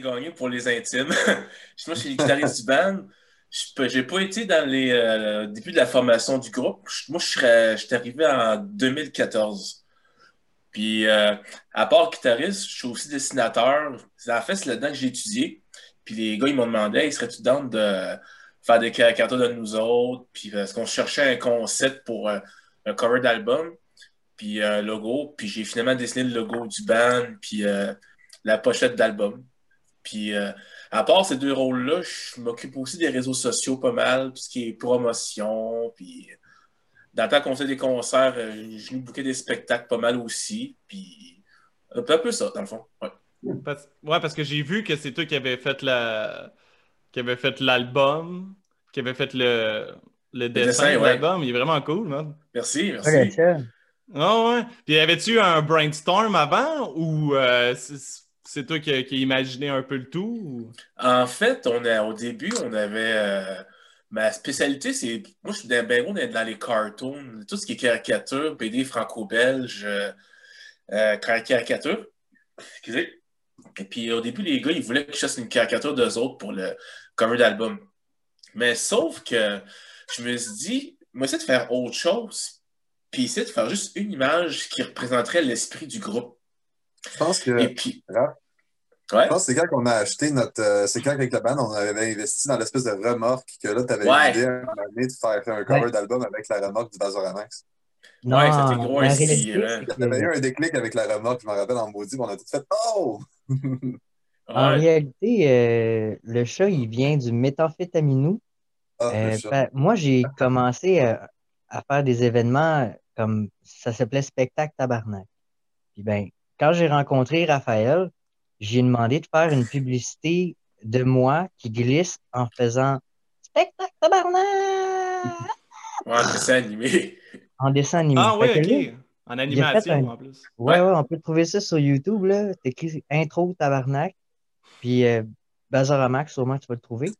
gagné pour les intimes. Moi, je suis le guitariste du band. Je n'ai pas été dans les euh, débuts de la formation du groupe. Moi, je suis arrivé en 2014. Puis, euh, à part guitariste, je suis aussi dessinateur. En fait, c'est là-dedans que j'ai étudié. Puis, les gars, ils m'ont demandé, ils seraient-tu dans de faire des caricatures de nous autres? Puis, parce qu'on cherchait un concept pour euh, un cover d'album, puis un logo. Puis, j'ai finalement dessiné le logo du band, puis la pochette d'album. Puis, à part ces deux rôles-là, je m'occupe aussi des réseaux sociaux pas mal, tout ce qui est promotion, puis dans le temps qu'on fait des concerts, euh, je nous bouquais des spectacles pas mal aussi, puis un peu, ça, dans le fond. Ouais, parce, ouais, parce que j'ai vu que c'est toi qui avais fait la qui avait fait l'album, qui avait fait le, le dessin, de l'album. Il est vraiment cool, man. Merci, merci. Ah ouais. Puis avais-tu un brainstorm avant ou euh, c'est toi qui as imaginé un peu le tout? En fait, on au début, on avait. Euh, ma spécialité, c'est. Moi, je suis bien gros dans les cartoons, tout ce qui est caricature, BD franco-belge, euh, euh, caricature. Excusez. Et puis, au début, les gars, ils voulaient que je fasse une caricature d'eux autres pour le cover d'album. Mais sauf que je me suis dit, moi, essayer de faire autre chose, puis essayer de faire juste une image qui représenterait l'esprit du groupe. Je pense que. Je pense que c'est quand on a acheté notre. Euh, c'est quand avec la bande, on avait investi dans l'espèce de remorque que là, tu avais ouais. l'idée à un de faire un cover d'album avec la remorque du Bazoramax. Non, ouais, c'était gros ici. Il y avait eu un déclic avec la remorque, je m'en rappelle en maudit, on a tout fait Oh! en réalité, euh, le chat, il vient du méthamphétaminou. Ah, euh, moi, j'ai commencé à, à, faire des événements comme ça s'appelait Spectacle Tabarnak. Puis ben, quand j'ai rencontré Raphaël, j'ai demandé de faire une publicité de moi qui glisse en faisant spectacle tabarnak! en dessin animé. En dessin animé. Ah oui, ok. en animation en plus. Ouais, ouais, on peut trouver ça sur YouTube. là. écrit intro tabarnak. Puis euh, Bazaramax, sûrement tu vas le trouver.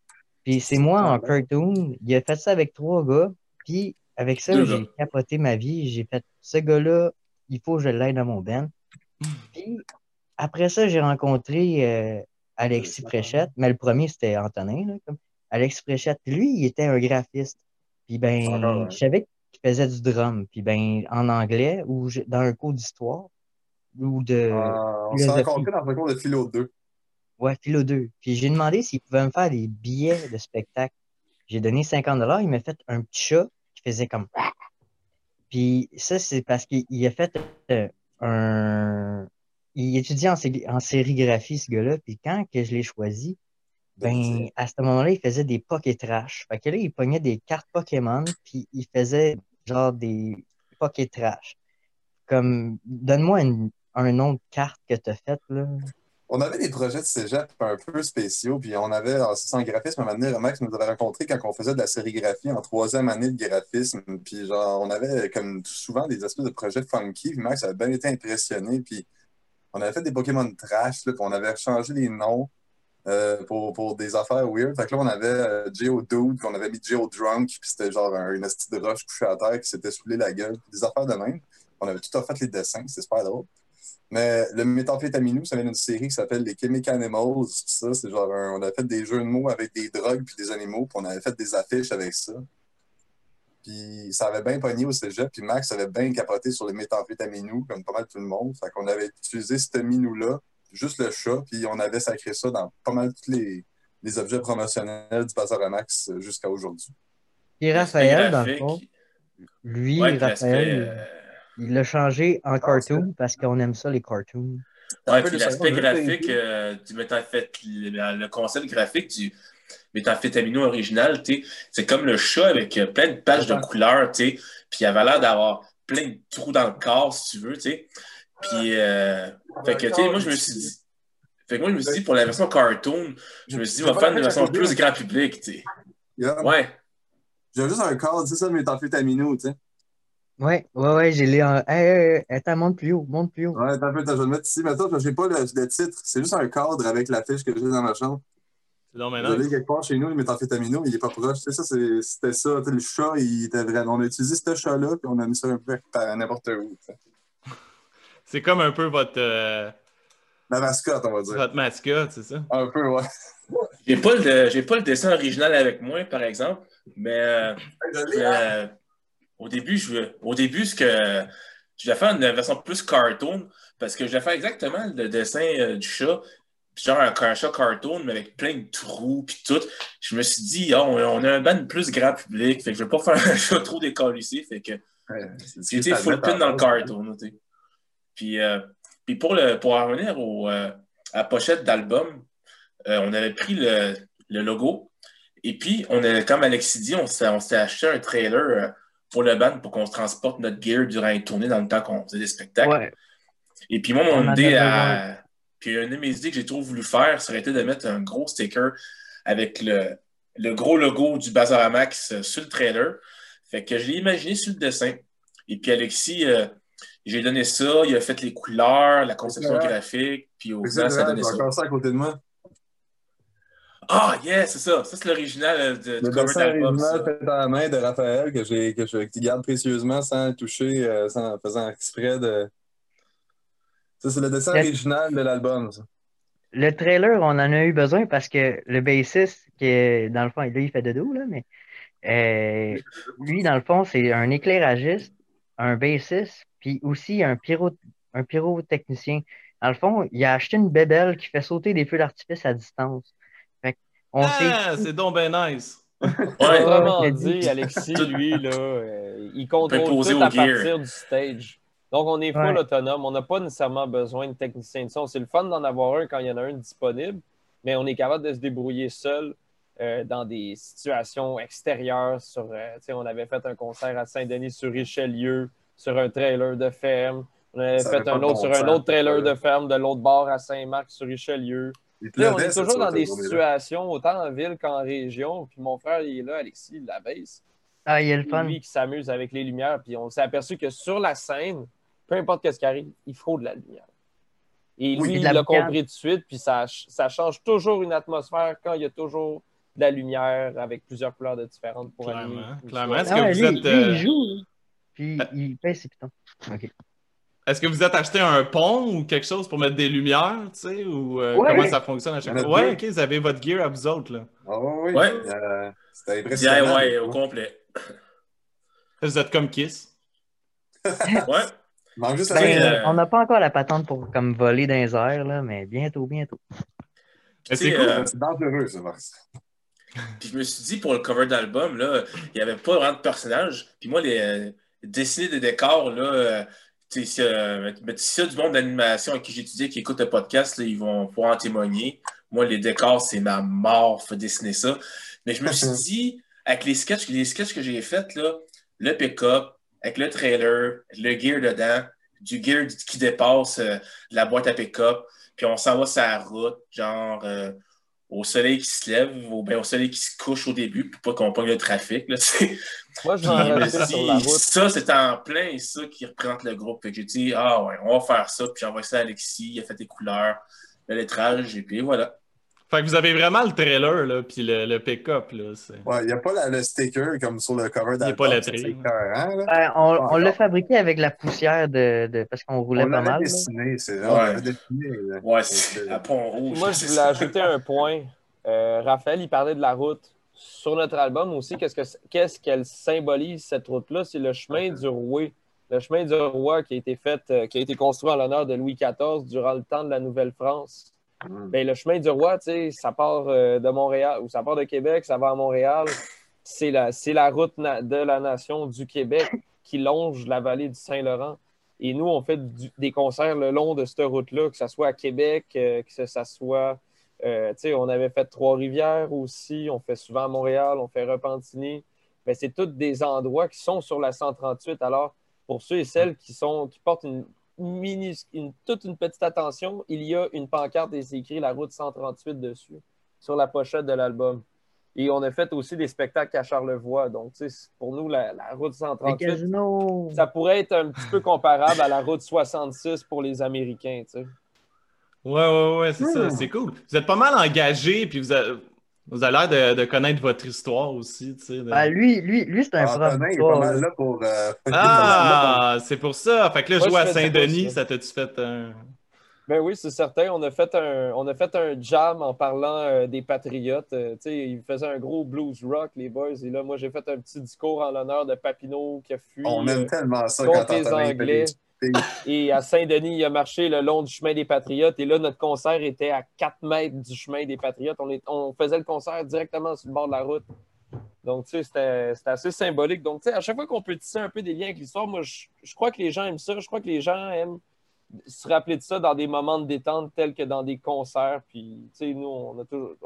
Puis c'est moi en cartoon. Il a fait ça avec trois gars. Puis avec ça, j'ai capoté ma vie. J'ai fait ce gars-là, il faut que je l'aide à mon ben. Puis après ça, j'ai rencontré euh, Alexis Préchette, mais le premier, c'était Antonin. Là, comme. Alexis Préchette, lui, il était un graphiste. Puis ben, je savais qu'il faisait du drum. Puis ben, en anglais ou dans un cours d'histoire ou de. Euh, on s'est rencontrés dans un cours de philo 2. Ouais, philo 2. Puis j'ai demandé s'il pouvait me faire des billets de spectacle. J'ai donné 50 Il m'a fait un petit chat qui faisait comme. Puis ça, c'est parce qu'il a fait euh, un, il étudiait en, sérigraphie, ce gars-là, puis quand que je l'ai choisi, ben, à ce moment-là, il faisait des pocket trash. Fait que là, il pognait des cartes Pokémon, puis il faisait genre des pocket trash. Comme, donne-moi un nom de carte que tu as fait, là. On avait des projets de cégep un peu spéciaux, puis on avait, c'est en graphisme, un moment Max nous avait rencontré quand on faisait de la sérigraphie en troisième année de graphisme, puis genre, on avait comme souvent des espèces de projets funky, Max avait bien été impressionné, puis on avait fait des Pokémon trash, là, puis on avait changé les noms euh, pour, des affaires weird. Fait que là, on avait euh, Dude, puis on avait mis Geo Drunk, puis c'était genre une astuce de roche couchée à terre qui s'était saoulé la gueule, des affaires de même. On avait tout à fait les dessins, c'est super drôle. Mais le méthamphétaminou, ça vient d'une série qui s'appelle Les Chemical Animals. Ça, c'est genre, on avait fait des jeux de mots avec des drogues puis des animaux, puis on avait fait des affiches avec ça. Puis ça avait bien pogné au cégep. Puis Max avait bien capoté sur les méthamphétaminous, comme pas mal tout le monde. Fait qu'on avait utilisé ce minou-là, juste le chat, puis on avait sacré ça dans pas mal tous les, les objets promotionnels du Bazar à Max jusqu'à aujourd'hui. Et Raphaël, dans le fond, lui, Raphaël, euh, il l'a changé en cartoon parce qu'on aime ça, les cartoons. Ouais, puis l'aspect graphique euh, du le, le concept graphique du méthamphétamino original, c'est comme le chat avec euh, plein de pages de couleurs, puis il avait l'air d'avoir plein de trous dans le corps, si tu veux, tu Puis, euh, fait que, tu moi, je me suis dit, fait que moi, je me suis dit, pour la version cartoon, je me suis dit, on va faire une version plus grand public, tu sais. Ouais. J'ai juste un corps, tu sais, ça, méthamphétamino, tu sais. Ouais, ouais, ouais, j'ai les. Hey, hey, attends, monte plus haut, monte plus haut. Ouais, attends un peu, je vais le mettre ici. Mais attends, j'ai pas le, le titre. C'est juste un cadre avec l'affiche que j'ai dans ma chambre. C'est donc maintenant. quelque part chez nous, le méthamphétamino, il est pas proche. Tu sais, ça, c'était ça. Le chat, il était vraiment. On a utilisé ce chat-là, puis on a mis ça un peu n'importe où. C'est comme un peu votre. Euh, La mascotte, on va dire. Votre mascotte, c'est ça? Un peu, ouais. J'ai pas, le, j'ai pas le dessin original avec moi, par exemple, mais euh, euh, au début, je, au début, ce que je vais faire une version plus cartoon, parce que je vais faire exactement le dessin euh, du chat, genre un, chat cartoon, mais avec plein de trous, puis tout. Je me suis dit, oh, on, a un band plus grand public, fait que je vais pas faire un chat trop décalissé, fait que full pin dans le cartoon, Puis, puis pour, le, pour en revenir au, à la pochette d'album, euh, on avait pris le, logo. Et puis, on a, comme Alexis dit, on s'est acheté un trailer euh, pour le band pour qu'on se transporte notre gear durant une tournée dans le temps qu'on faisait des spectacles. Et puis moi, mon idée à... Puis une de mes idées que j'ai trop voulu faire, ça aurait été de mettre un gros sticker avec le, gros logo du Bazaramax euh, sur le trailer. Fait que je l'ai imaginé sur le dessin. Et puis Alexis, j'ai donné ça, il a fait les couleurs, la conception graphique, puis au final, ça a donné ça. ça à côté de moi. Ah, yeah, c'est ça. Ça, c'est l'original euh, de, du cover d'album. l'original fait dans la main de Raphaël que, j'ai, que je garde précieusement sans toucher, euh, sans faisant exprès de. Ça, c'est le dessin original de l'album, ça. Le trailer, on en a eu besoin parce que le bassiste, qui est, dans le fond, là, il fait de dos, là, mais euh, lui, dans le fond, c'est un éclairagiste, un bassiste, puis aussi un, pyro, un pyrotechnicien. Dans le fond, il a acheté une bébelle qui fait sauter des feux d'artifice à distance ah, c'est donc ben nice. Ouais, vraiment dit, Alexis, lui, là, euh, il contrôle tout à partir du stage. Donc, on est full autonome. On n'a pas nécessairement besoin de technicien de son. C'est le fun d'en avoir un quand il y en a un disponible, mais on est capable de se débrouiller seul euh, dans des situations extérieures. Sur, euh, on avait fait un concert à Saint-Denis sur Richelieu, sur un trailer de ferme. On avait fait un autre sur un autre trailer de ferme de l'autre bord à Saint-Marc sur Richelieu on est toujours dans des situations, autant en ville qu'en région. Puis mon frère, il est là, Alexis, la baisse. Ah, il est le fun. Lui qui s'amuse avec les lumières. Puis on s'est aperçu que sur la scène, peu importe ce qui arrive, il faut de la lumière. Et lui, il l'a compris tout de suite. Puis ça, ça change toujours une atmosphère quand il y a toujours de la lumière avec plusieurs couleurs de différentes pour Clairement. Clairement. Est-ce que vous êtes. il joue. Puis il pèse ses pitons. OK. Est-ce que vous êtes acheté un pont ou quelque chose pour mettre des lumières, tu sais, ou euh, comment ça fonctionne à chaque fois? Ouais, ok, vous avez votre gear à vous autres, là. Ah oui, ouais. Euh, c'était impressionnant. Ouais, au complet. Vous êtes comme Kiss? ouais. Juste ben, euh, On n'a pas encore la patente pour comme voler dans les airs, là, mais bientôt, bientôt. C'est cool. Euh, c'est dangereux, ça, Max. Puis je me suis dit, pour le cover d'album, là, il n'y avait pas vraiment de personnages. Puis moi, les dessiner des décors, là, si, euh, y a du monde d'animation avec qui j'étudie qui écoute le podcast, ils vont pouvoir en témoigner. Moi, les décors, c'est ma mort, faut dessiner ça. Mais je me suis dit, avec les sketchs, les sketchs que j'ai faits, le pick-up, avec le trailer, le gear dedans, du gear qui dépasse euh, la boîte à pick-up, puis on s'en va sur la route, genre euh, au soleil qui se lève ou bien au soleil qui se couche au début pour pas qu'on pogne le trafic. Là, Moi, je m'en sur la route. Ça, c'est en plein ça qui représente le groupe. Fait que j'ai dit, ah ouais, on va faire ça. Puis j'envoie ça à Alexis, il a fait des couleurs, le lettrage, et puis voilà. Fait que vous avez vraiment le trailer, là, puis le, le pick-up. Là, ouais, il n'y a pas le sticker comme sur le cover d'album. Il n'y a pas le ben, on on l'a fabriqué avec la poussière de, de parce qu'on roulait pas mal. Dessiné, c'est vrai. Ouais, dessiné, ouais c'est à Pont Rouge. Moi, je voulais ajouter un point. Euh, Raphaël, il parlait de la route. Sur notre album aussi, qu'est-ce qu'elle symbolise, cette route-là? C'est le chemin du roi. Le chemin du roi qui a été fait, euh, qui a été construit en l'honneur de Louis XIV durant le temps de la Nouvelle-France. Mm. Ben, le chemin du roi, ça part euh, de Montréal ou ça part de Québec, ça va à Montréal. C'est la, la route de la nation du Québec qui longe la vallée du Saint-Laurent. Et nous, on fait des concerts le long de cette route-là, que ce soit à Québec, que ce soit euh, on avait fait Trois-Rivières aussi, on fait souvent à Montréal, on fait Repentigny. Mais c'est tous des endroits qui sont sur la 138. Alors, pour ceux et celles qui, sont, qui portent une, toute une petite attention, il y a une pancarte et c'est écrit la route 138 dessus, sur la pochette de l'album. Et on a fait aussi des spectacles à Charlevoix. Donc, pour nous, la, route 138, ça pourrait être un petit peu comparable à la route 66 pour les Américains. Ouais, ouais, ouais, c'est ça, hmm. c'est cool. Vous êtes pas mal engagé, puis vous avez, vous avez l'air de, connaître votre histoire aussi. Tu sais, ben, lui, lui, lui c'est un ah, prof. Il est pas mal là pour. Euh, ah, c'est pour ça. Fait que là, jouer à Saint-Denis, ça t'a-tu fait un. Ben oui, c'est certain. On a fait un, on a fait un jam en parlant euh, des Patriotes. Euh, ils faisaient un gros blues rock, les boys. Et là, moi, j'ai fait un petit discours en l'honneur de Papineau qui a fui On aime euh, tellement ça contre quand les Anglais. Et à Saint-Denis, il a marché le long du chemin des Patriotes. Et là, notre concert était à 4 mètres du chemin des Patriotes. On, faisait le concert directement sur le bord de la route. Donc, tu sais, c'était assez symbolique. Donc, tu sais, à chaque fois qu'on peut tisser un peu des liens avec l'histoire, moi, je, crois que les gens aiment ça. Je crois que les gens aiment se rappeler de ça dans des moments de détente tels que dans des concerts. Puis, tu sais, nous, on a toujours,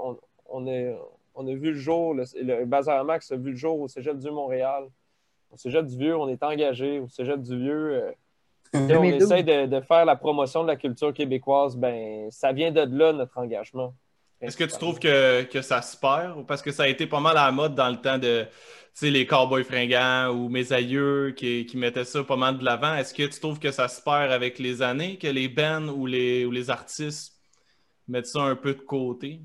vu le jour, le, le Bazar Max a vu le jour au Cégep du Montréal. Au Cégep du Vieux, on est engagé. Au Cégep du Vieux, sais, on 2012. essaie de, de faire la promotion de la culture québécoise. Ben, ça vient de là, notre engagement. Est-ce que tu trouves que, que ça se perd? Parce que ça a été pas mal à la mode dans le temps de tu sais, les cowboys fringants ou mes aïeux qui, qui mettaient ça pas mal de l'avant? Est-ce que tu trouves que ça se perd avec les années, que les bands ou les, ou les artistes mettent ça un peu de côté?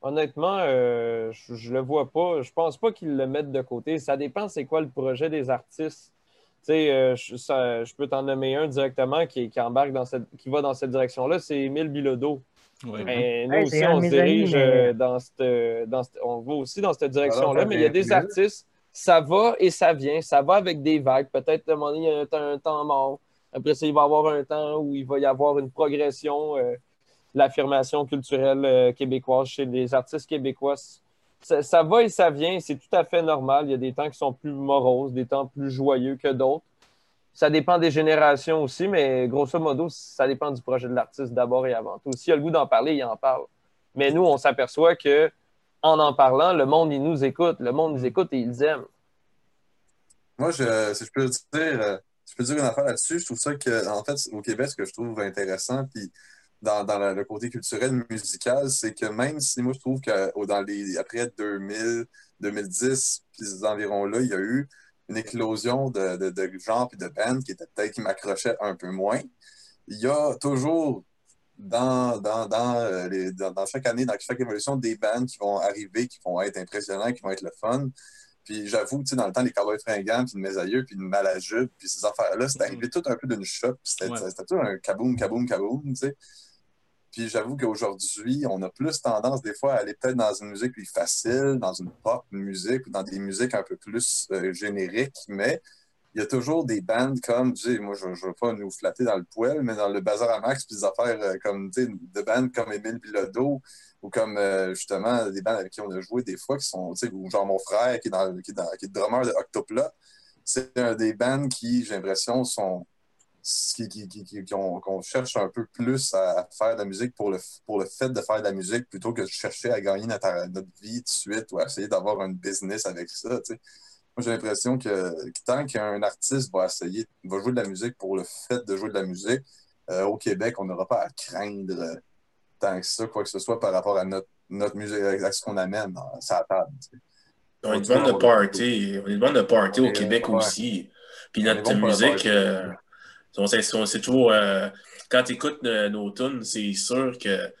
Honnêtement, euh, je, je le vois pas. Je pense pas qu'ils le mettent de côté. Ça dépend c'est quoi le projet des artistes. Tu sais, euh, je, ça- je peux t'en nommer un directement qui, qui embarque dans cette, qui va dans cette direction-là, c'est Émile Bilodeau. Oui. Mais nous Ouais, aussi, on se dirige mais- euh, dans cette, dans cette- on va aussi dans cette direction-là, Alors, mais il y a bien des artistes, ça va et ça vient, ça va avec des vagues. Peut-être à un moment donné, il y a un, un temps mort. Après ça, il va y avoir un temps où il va y avoir une progression, euh, l'affirmation culturelle euh, québécoise chez les artistes québécois. Ça, va et ça vient, c'est tout à fait normal. Il y a des temps qui sont plus moroses, des temps plus joyeux que d'autres. Ça dépend des générations aussi, mais grosso modo, ça dépend du projet de l'artiste d'abord et avant tout. S'il a le goût d'en parler, il en parle. Mais nous, on s'aperçoit que en en parlant, le monde, il nous écoute. Le monde nous écoute et ils aiment. Moi, je, si je peux dire, euh, je peux dire une affaire là-dessus, je trouve ça que, en fait, au Québec, ce que je trouve intéressant, puis dans, dans le, le côté culturel, musical, c'est que même si moi, je trouve que dans les, après 2000, 2010, puis ces environs-là, il y a eu une éclosion de, de, de genres puis de bands qui était peut-être qui m'accrochaient un peu moins. Il y a toujours dans, dans, dans, euh, les- dans, dans chaque année, dans chaque évolution, des bands qui vont arriver, qui vont être impressionnants, qui vont être le fun. Puis j'avoue, tu sais, dans le temps, les Cowboys fringants, puis mes aïeux, puis une malajube, puis ces affaires-là, c'est arrivé tout un peu d'une shot, puis c'était Ouais. c'était tout un kaboom, kaboom, kaboom, tu sais. Puis j'avoue qu'aujourd'hui, on a plus tendance des fois à aller peut-être dans une musique plus facile, dans une pop musique ou dans des musiques un peu plus euh, génériques, mais il y a toujours des bands comme, tu sais, moi je ne veux pas nous flatter dans le poêle, mais dans le Bazar à Max, puis des affaires euh, comme, tu sais, de bands comme Émile Bilodeau ou comme euh, justement des bands avec qui on a joué des fois qui sont, tu sais, ou genre mon frère qui est, dans, qui est, drummer de Octopla. C'est un des bands qui, j'ai l'impression, sont qui, qui, qui, qui- qu'on cherche un peu plus à, à faire de la musique pour le, pour le fait de faire de la musique plutôt que de chercher à gagner notre, notre vie tout de suite ou à essayer d'avoir un business avec ça. Moi, j'ai l'impression que, que tant qu'un artiste va essayer, va jouer de la musique pour le fait de jouer de la musique, euh, au Québec, on n'aura pas à craindre euh, tant que ça, quoi que ce soit par rapport à notre, notre musique, à ce qu'on amène dans sa table. On est de de party. On est de de party au Québec ouais. aussi. Puis notre bon musique, sait toujours, euh, quand tu écoutes euh, nos tunes, c'est sûr que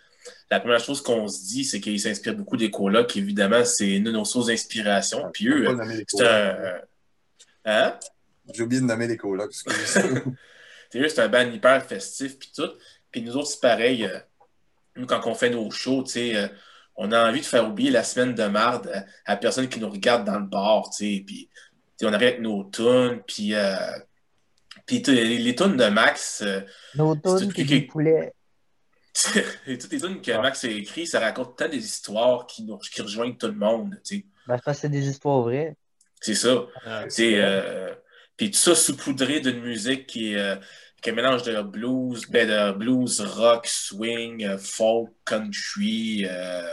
la première chose qu'on se dit, c'est qu'ils s'inspirent beaucoup des colocs. Évidemment, c'est une de nos sources d'inspiration. Puis eux, c'est un. Hein? J'ai oublié de nommer les colocs, c'est un band hyper festif, puis tout. Puis nous autres, c'est pareil. euh, nous, quand on fait nos shows, tu sais, on a envie de faire oublier la semaine de marde à, la personne qui nous regarde dans le bar, tu sais. Puis, on arrive avec nos tunes, puis, euh, puis les, les tunes de Max, euh, Nos tunes qui- des poulets. et toutes les tunes que Max a écrites, ça raconte tant des histoires qui, nous, qui rejoignent tout le monde, tu sais. Ben, c'est parce que c'est des histoires vraies. C'est ça. Ah, C'est, euh, puis tout ça saupoudré d'une musique qui est, euh, qui est un mélange de blues, ben de blues, rock, swing, euh, folk, country. euh,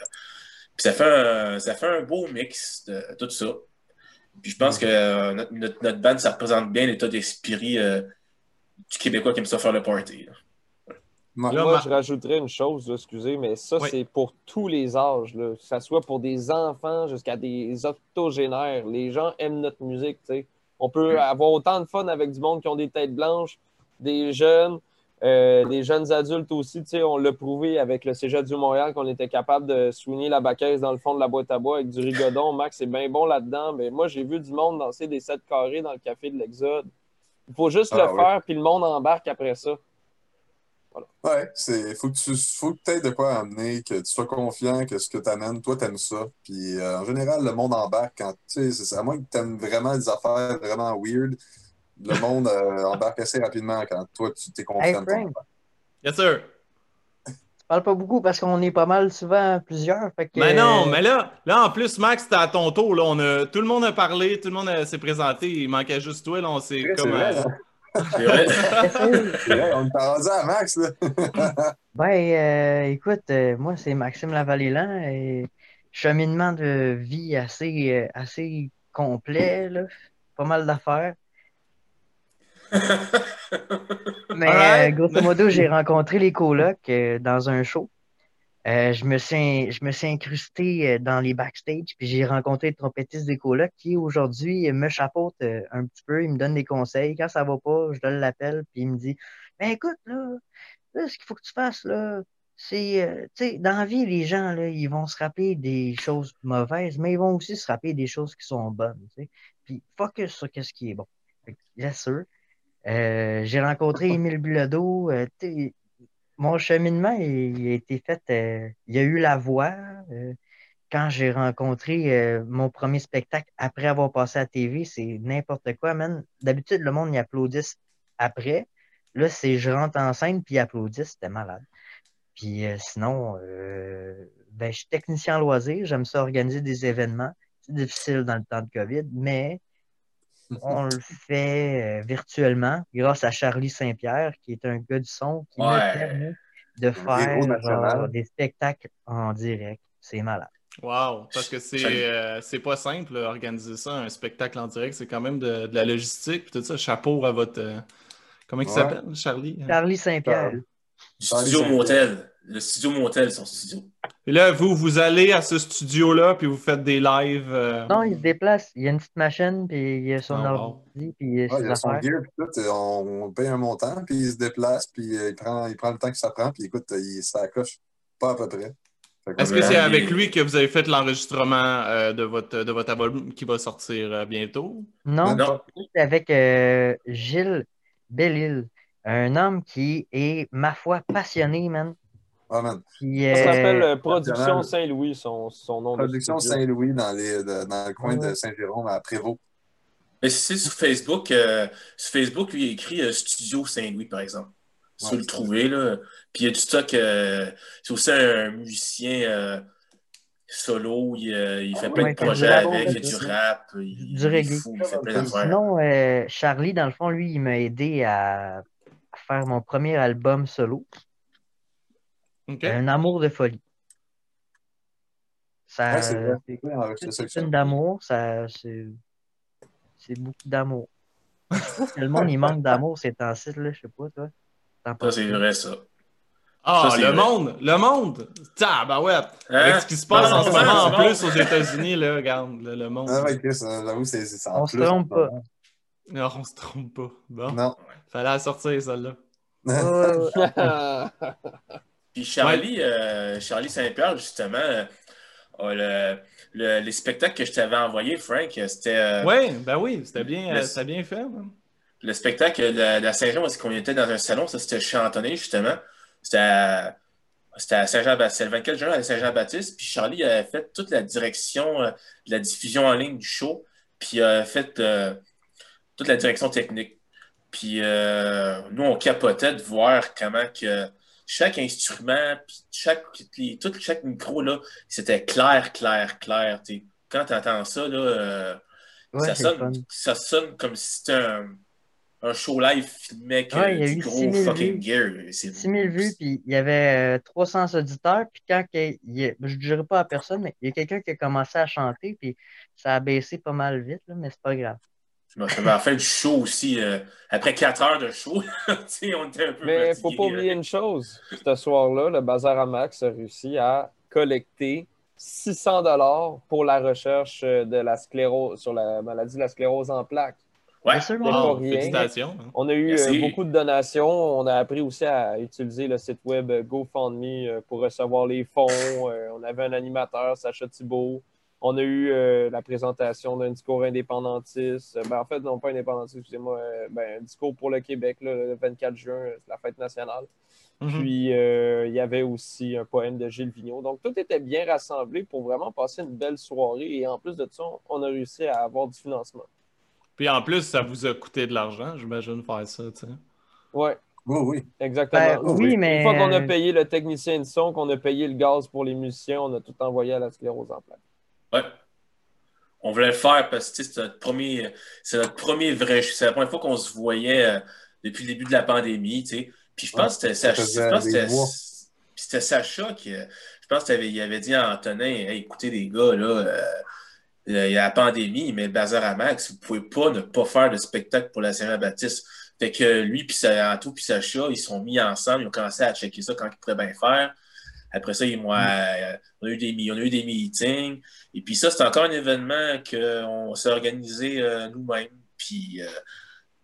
puis ça fait, un, ça fait un beau mix de tout ça. Puis je pense que euh, notre, notre, notre band, ça représente bien l'état d'esprit euh, du Québécois qui aime ça faire le party. là. Moi, Là, Moi, ma- je rajouterais une chose, là, excusez, mais ça, Oui. c'est pour tous les âges, là, que ce soit pour des enfants jusqu'à des octogénaires. Les gens aiment notre musique. tu sais. On peut Mm. avoir autant de fun avec du monde qui ont des têtes blanches, des jeunes, euh, des jeunes adultes aussi. tu sais. On l'a prouvé avec le Cégep du Montréal qu'on était capable de soigner la baquette dans le fond de la boîte à bois avec du rigodon. Max est bien bon là-dedans. Mais moi, j'ai vu du monde danser des sept carrés dans le café de l'Exode. Il faut juste Ah, le oui. faire, puis le monde embarque après ça. Ouais, c'est faut que tu faut que aies de quoi amener, que tu sois confiant que ce que tu amènes, toi, t'aimes ça. Puis euh, en général, le monde embarque quand tu sais, c'est à moins que tu aimes vraiment des affaires vraiment weird, le monde euh, embarque assez rapidement quand toi tu t'es Hey confiant de ton Frank. Yes, sir. tu parles pas beaucoup parce qu'on est pas mal souvent plusieurs. Fait que, Mais non, euh, mais là, là, en plus, Max, c'était à ton tour. Là, on a, tout le monde a parlé, tout le monde euh, s'est présenté. Il manquait juste toi. Là, on s'est comme. vrai, euh? C'est vrai. C'est vrai, on rendu à Max, là. Ben, euh, écoute, euh, moi, c'est Maxime Lavallélan et cheminement de vie assez, euh, assez complet, là. Pas mal d'affaires. Mais grosso modo, j'ai rencontré les colocs euh, dans un show. Euh, je me suis, je me suis incrusté euh, dans les backstage, puis j'ai rencontré le trompettiste des colocs qui aujourd'hui me chapeaute un petit peu, il me donne des conseils. Quand ça va pas, je donne l'appel, puis il me dit Ben écoute, là, là, ce qu'il faut que tu fasses, là, c'est, euh, tu sais, dans la vie, les gens, là, ils vont se rappeler des choses mauvaises, mais ils vont aussi se rappeler des choses qui sont bonnes, tu sais. Puis focus sur ce qui est bon. Yes, sir. Euh, j'ai rencontré Émile Bilodeau. euh, mon cheminement il, il a été fait. euh, il y a eu la voix. quand j'ai rencontré mon premier spectacle après avoir passé à la TV, c'est n'importe quoi, man. D'habitude, le monde y applaudisse après. Là, c'est je rentre en scène puis ils applaudissent. C'était malade. Puis sinon, ben, je suis technicien en loisir. J'aime ça organiser des événements. C'est difficile dans le temps de COVID, mais on le fait euh, virtuellement grâce à Charlie Saint-Pierre, qui est un gars du son, qui Ouais. m'a permis de faire genre, des spectacles en direct. C'est malade. Wow, parce que c'est euh, c'est pas simple, là, organiser ça, un spectacle en direct. C'est quand même de, de la logistique. Puis tout ça, chapeau à votre. euh, comment il Ouais. s'appelle, Charlie? Charlie Saint-Pierre. Studio Motel. Le studio Motel, son studio. Et là, vous, vous allez à ce studio-là, puis vous faites des lives. euh, Non, il se déplace. Il y a une petite machine, puis il y a son Oh, ordi, puis il y a il a son gear, puis tout, on, on paye un montant, puis il se déplace, puis euh, il prend, il prend le temps que ça prend, puis écoute, il, ça coche pas à peu près. Est-ce que c'est avec lui que vous avez fait l'enregistrement euh, de, votre, de votre album qui va sortir euh, bientôt? Non, Non. c'est avec euh, Gilles Bellil, un homme qui est, ma foi, passionné, man. Ah, man. Qui, Ça s'appelle euh, Production. Saint-Louis, son, son nom. de Production. Saint-Louis dans, les, de- dans le coin de Saint-Jérôme à Prévost. Mais c'est sur Facebook. euh, sur Facebook, lui, il a écrit euh, Studio Saint-Louis, par exemple. Si Ouais, vous le trouvez, là. Puis il y a du stock. euh, c'est aussi un musicien euh, solo. Il, euh, il fait plein Ouais, de il projets avec. Il fait c'est du rap. Il, Du il reggae. fou, il fait plein Puis d'affaires. sinon, euh, Charlie, dans le fond, lui, il m'a aidé à faire mon premier album solo, Un amour de folie. Ça, Ouais, c'est une d'amour, ça, c'est c'est beaucoup d'amour. Le monde, il manque d'amour ces temps-ci, là, je sais pas, toi. Ça, c'est vrai, ça. Ah, Ça, le vrai. monde! Le monde! Tabarouette! Hein? Avec ce qui se passe Non, en ce moment, en plus aux États-Unis, là, regarde, le, le monde. Ah, ouais, Chris, euh, j'avoue, c'est c'est ça. en On se trompe pas. Non, on se trompe pas. Bon, Non. fallait la sortir, celle-là. Ouais. Puis Charlie, euh, Charlie Saint-Pierre, justement, euh, le- le- les spectacles que je t'avais envoyés, Frank, c'était euh, Oui, ben oui, c'était bien, Le- bien fait. le spectacle de la, Saint-Jean, est-ce qu'on était dans un salon, ça c'était chantonné, justement. C'était à, Saint-Jean-Baptiste, le 24 juin à Saint-Jean-Baptiste, puis Charlie avait fait toute la direction de la diffusion en ligne du show, puis il a fait toute la direction technique. Puis euh, nous, on capotait de voir comment que chaque instrument, puis chaque, les- tout, chaque micro, là, c'était clair, clair, clair. t'sais. Quand tu entends ça, là, euh, Ouais, ça, sonne, ça sonne comme si c'était un, un show live filmé avec Ouais, euh, du gros 6000 fucking vues. gear. C'est 6000 vues, puis il y avait euh, 300 auditeurs, puis quand il je ne dirais pas à personne, mais il y a quelqu'un qui a commencé à chanter, puis ça a baissé pas mal vite, là, mais c'est pas grave. Je me souviens, à la fin du show aussi, euh, après 4 heures de show, on était un peu Mais fatigués, faut pas oublier là. une chose. Ce soir-là, le Bazar à Max a réussi à collecter 600 dollars pour la recherche de la sclérose sur la maladie de la sclérose en plaques. Ouais. Wow. félicitations. hein. On a eu Merci. euh, beaucoup de donations. On a appris aussi à utiliser le site web GoFundMe euh, pour recevoir les fonds. Euh, on avait un animateur, Sacha Thibault. On a eu euh, la présentation d'un discours indépendantiste. Euh, Ben, en fait, non pas indépendantiste, excusez-moi. euh, ben, un discours pour le Québec, là, le 24 juin, c'est la fête nationale. Mhm. Puis, euh, il y avait aussi un poème de Gilles Vigneault. Donc, tout était bien rassemblé pour vraiment passer une belle soirée. Et en plus de ça, on a réussi à avoir du financement. Puis en plus, ça vous a coûté de l'argent, j'imagine, faire ça, tu sais. Oui, Oui, oui. exactement. Ben, oui. oui, Une fois qu'on a payé le technicien de son, qu'on a payé le gaz pour les musiciens, on a tout envoyé à la sclérose en plaques. Ouais. On voulait le faire parce que c'est notre premier, c'est notre premier vrai. C'est la première fois qu'on se voyait euh, depuis le début de la pandémie, tu sais. Puis je pense que c'était Sacha. Sacha qui. euh, Je pense qu'il avait dit à Antonin Hey, écoutez, les gars, là, euh, il y a la pandémie, mais le bazar à max, vous pouvez pas ne pas faire de spectacle pour la Saint-Baptiste. Fait que lui, puis Anto, puis Sacha, ils sont mis ensemble, ils ont commencé à checker ça quand ils pourraient bien faire. Après ça, ils m'ont, euh, on, a eu des, mi- on a eu des meetings. Et puis ça, c'est encore un événement qu'on s'est organisé euh, nous-mêmes. Puis euh,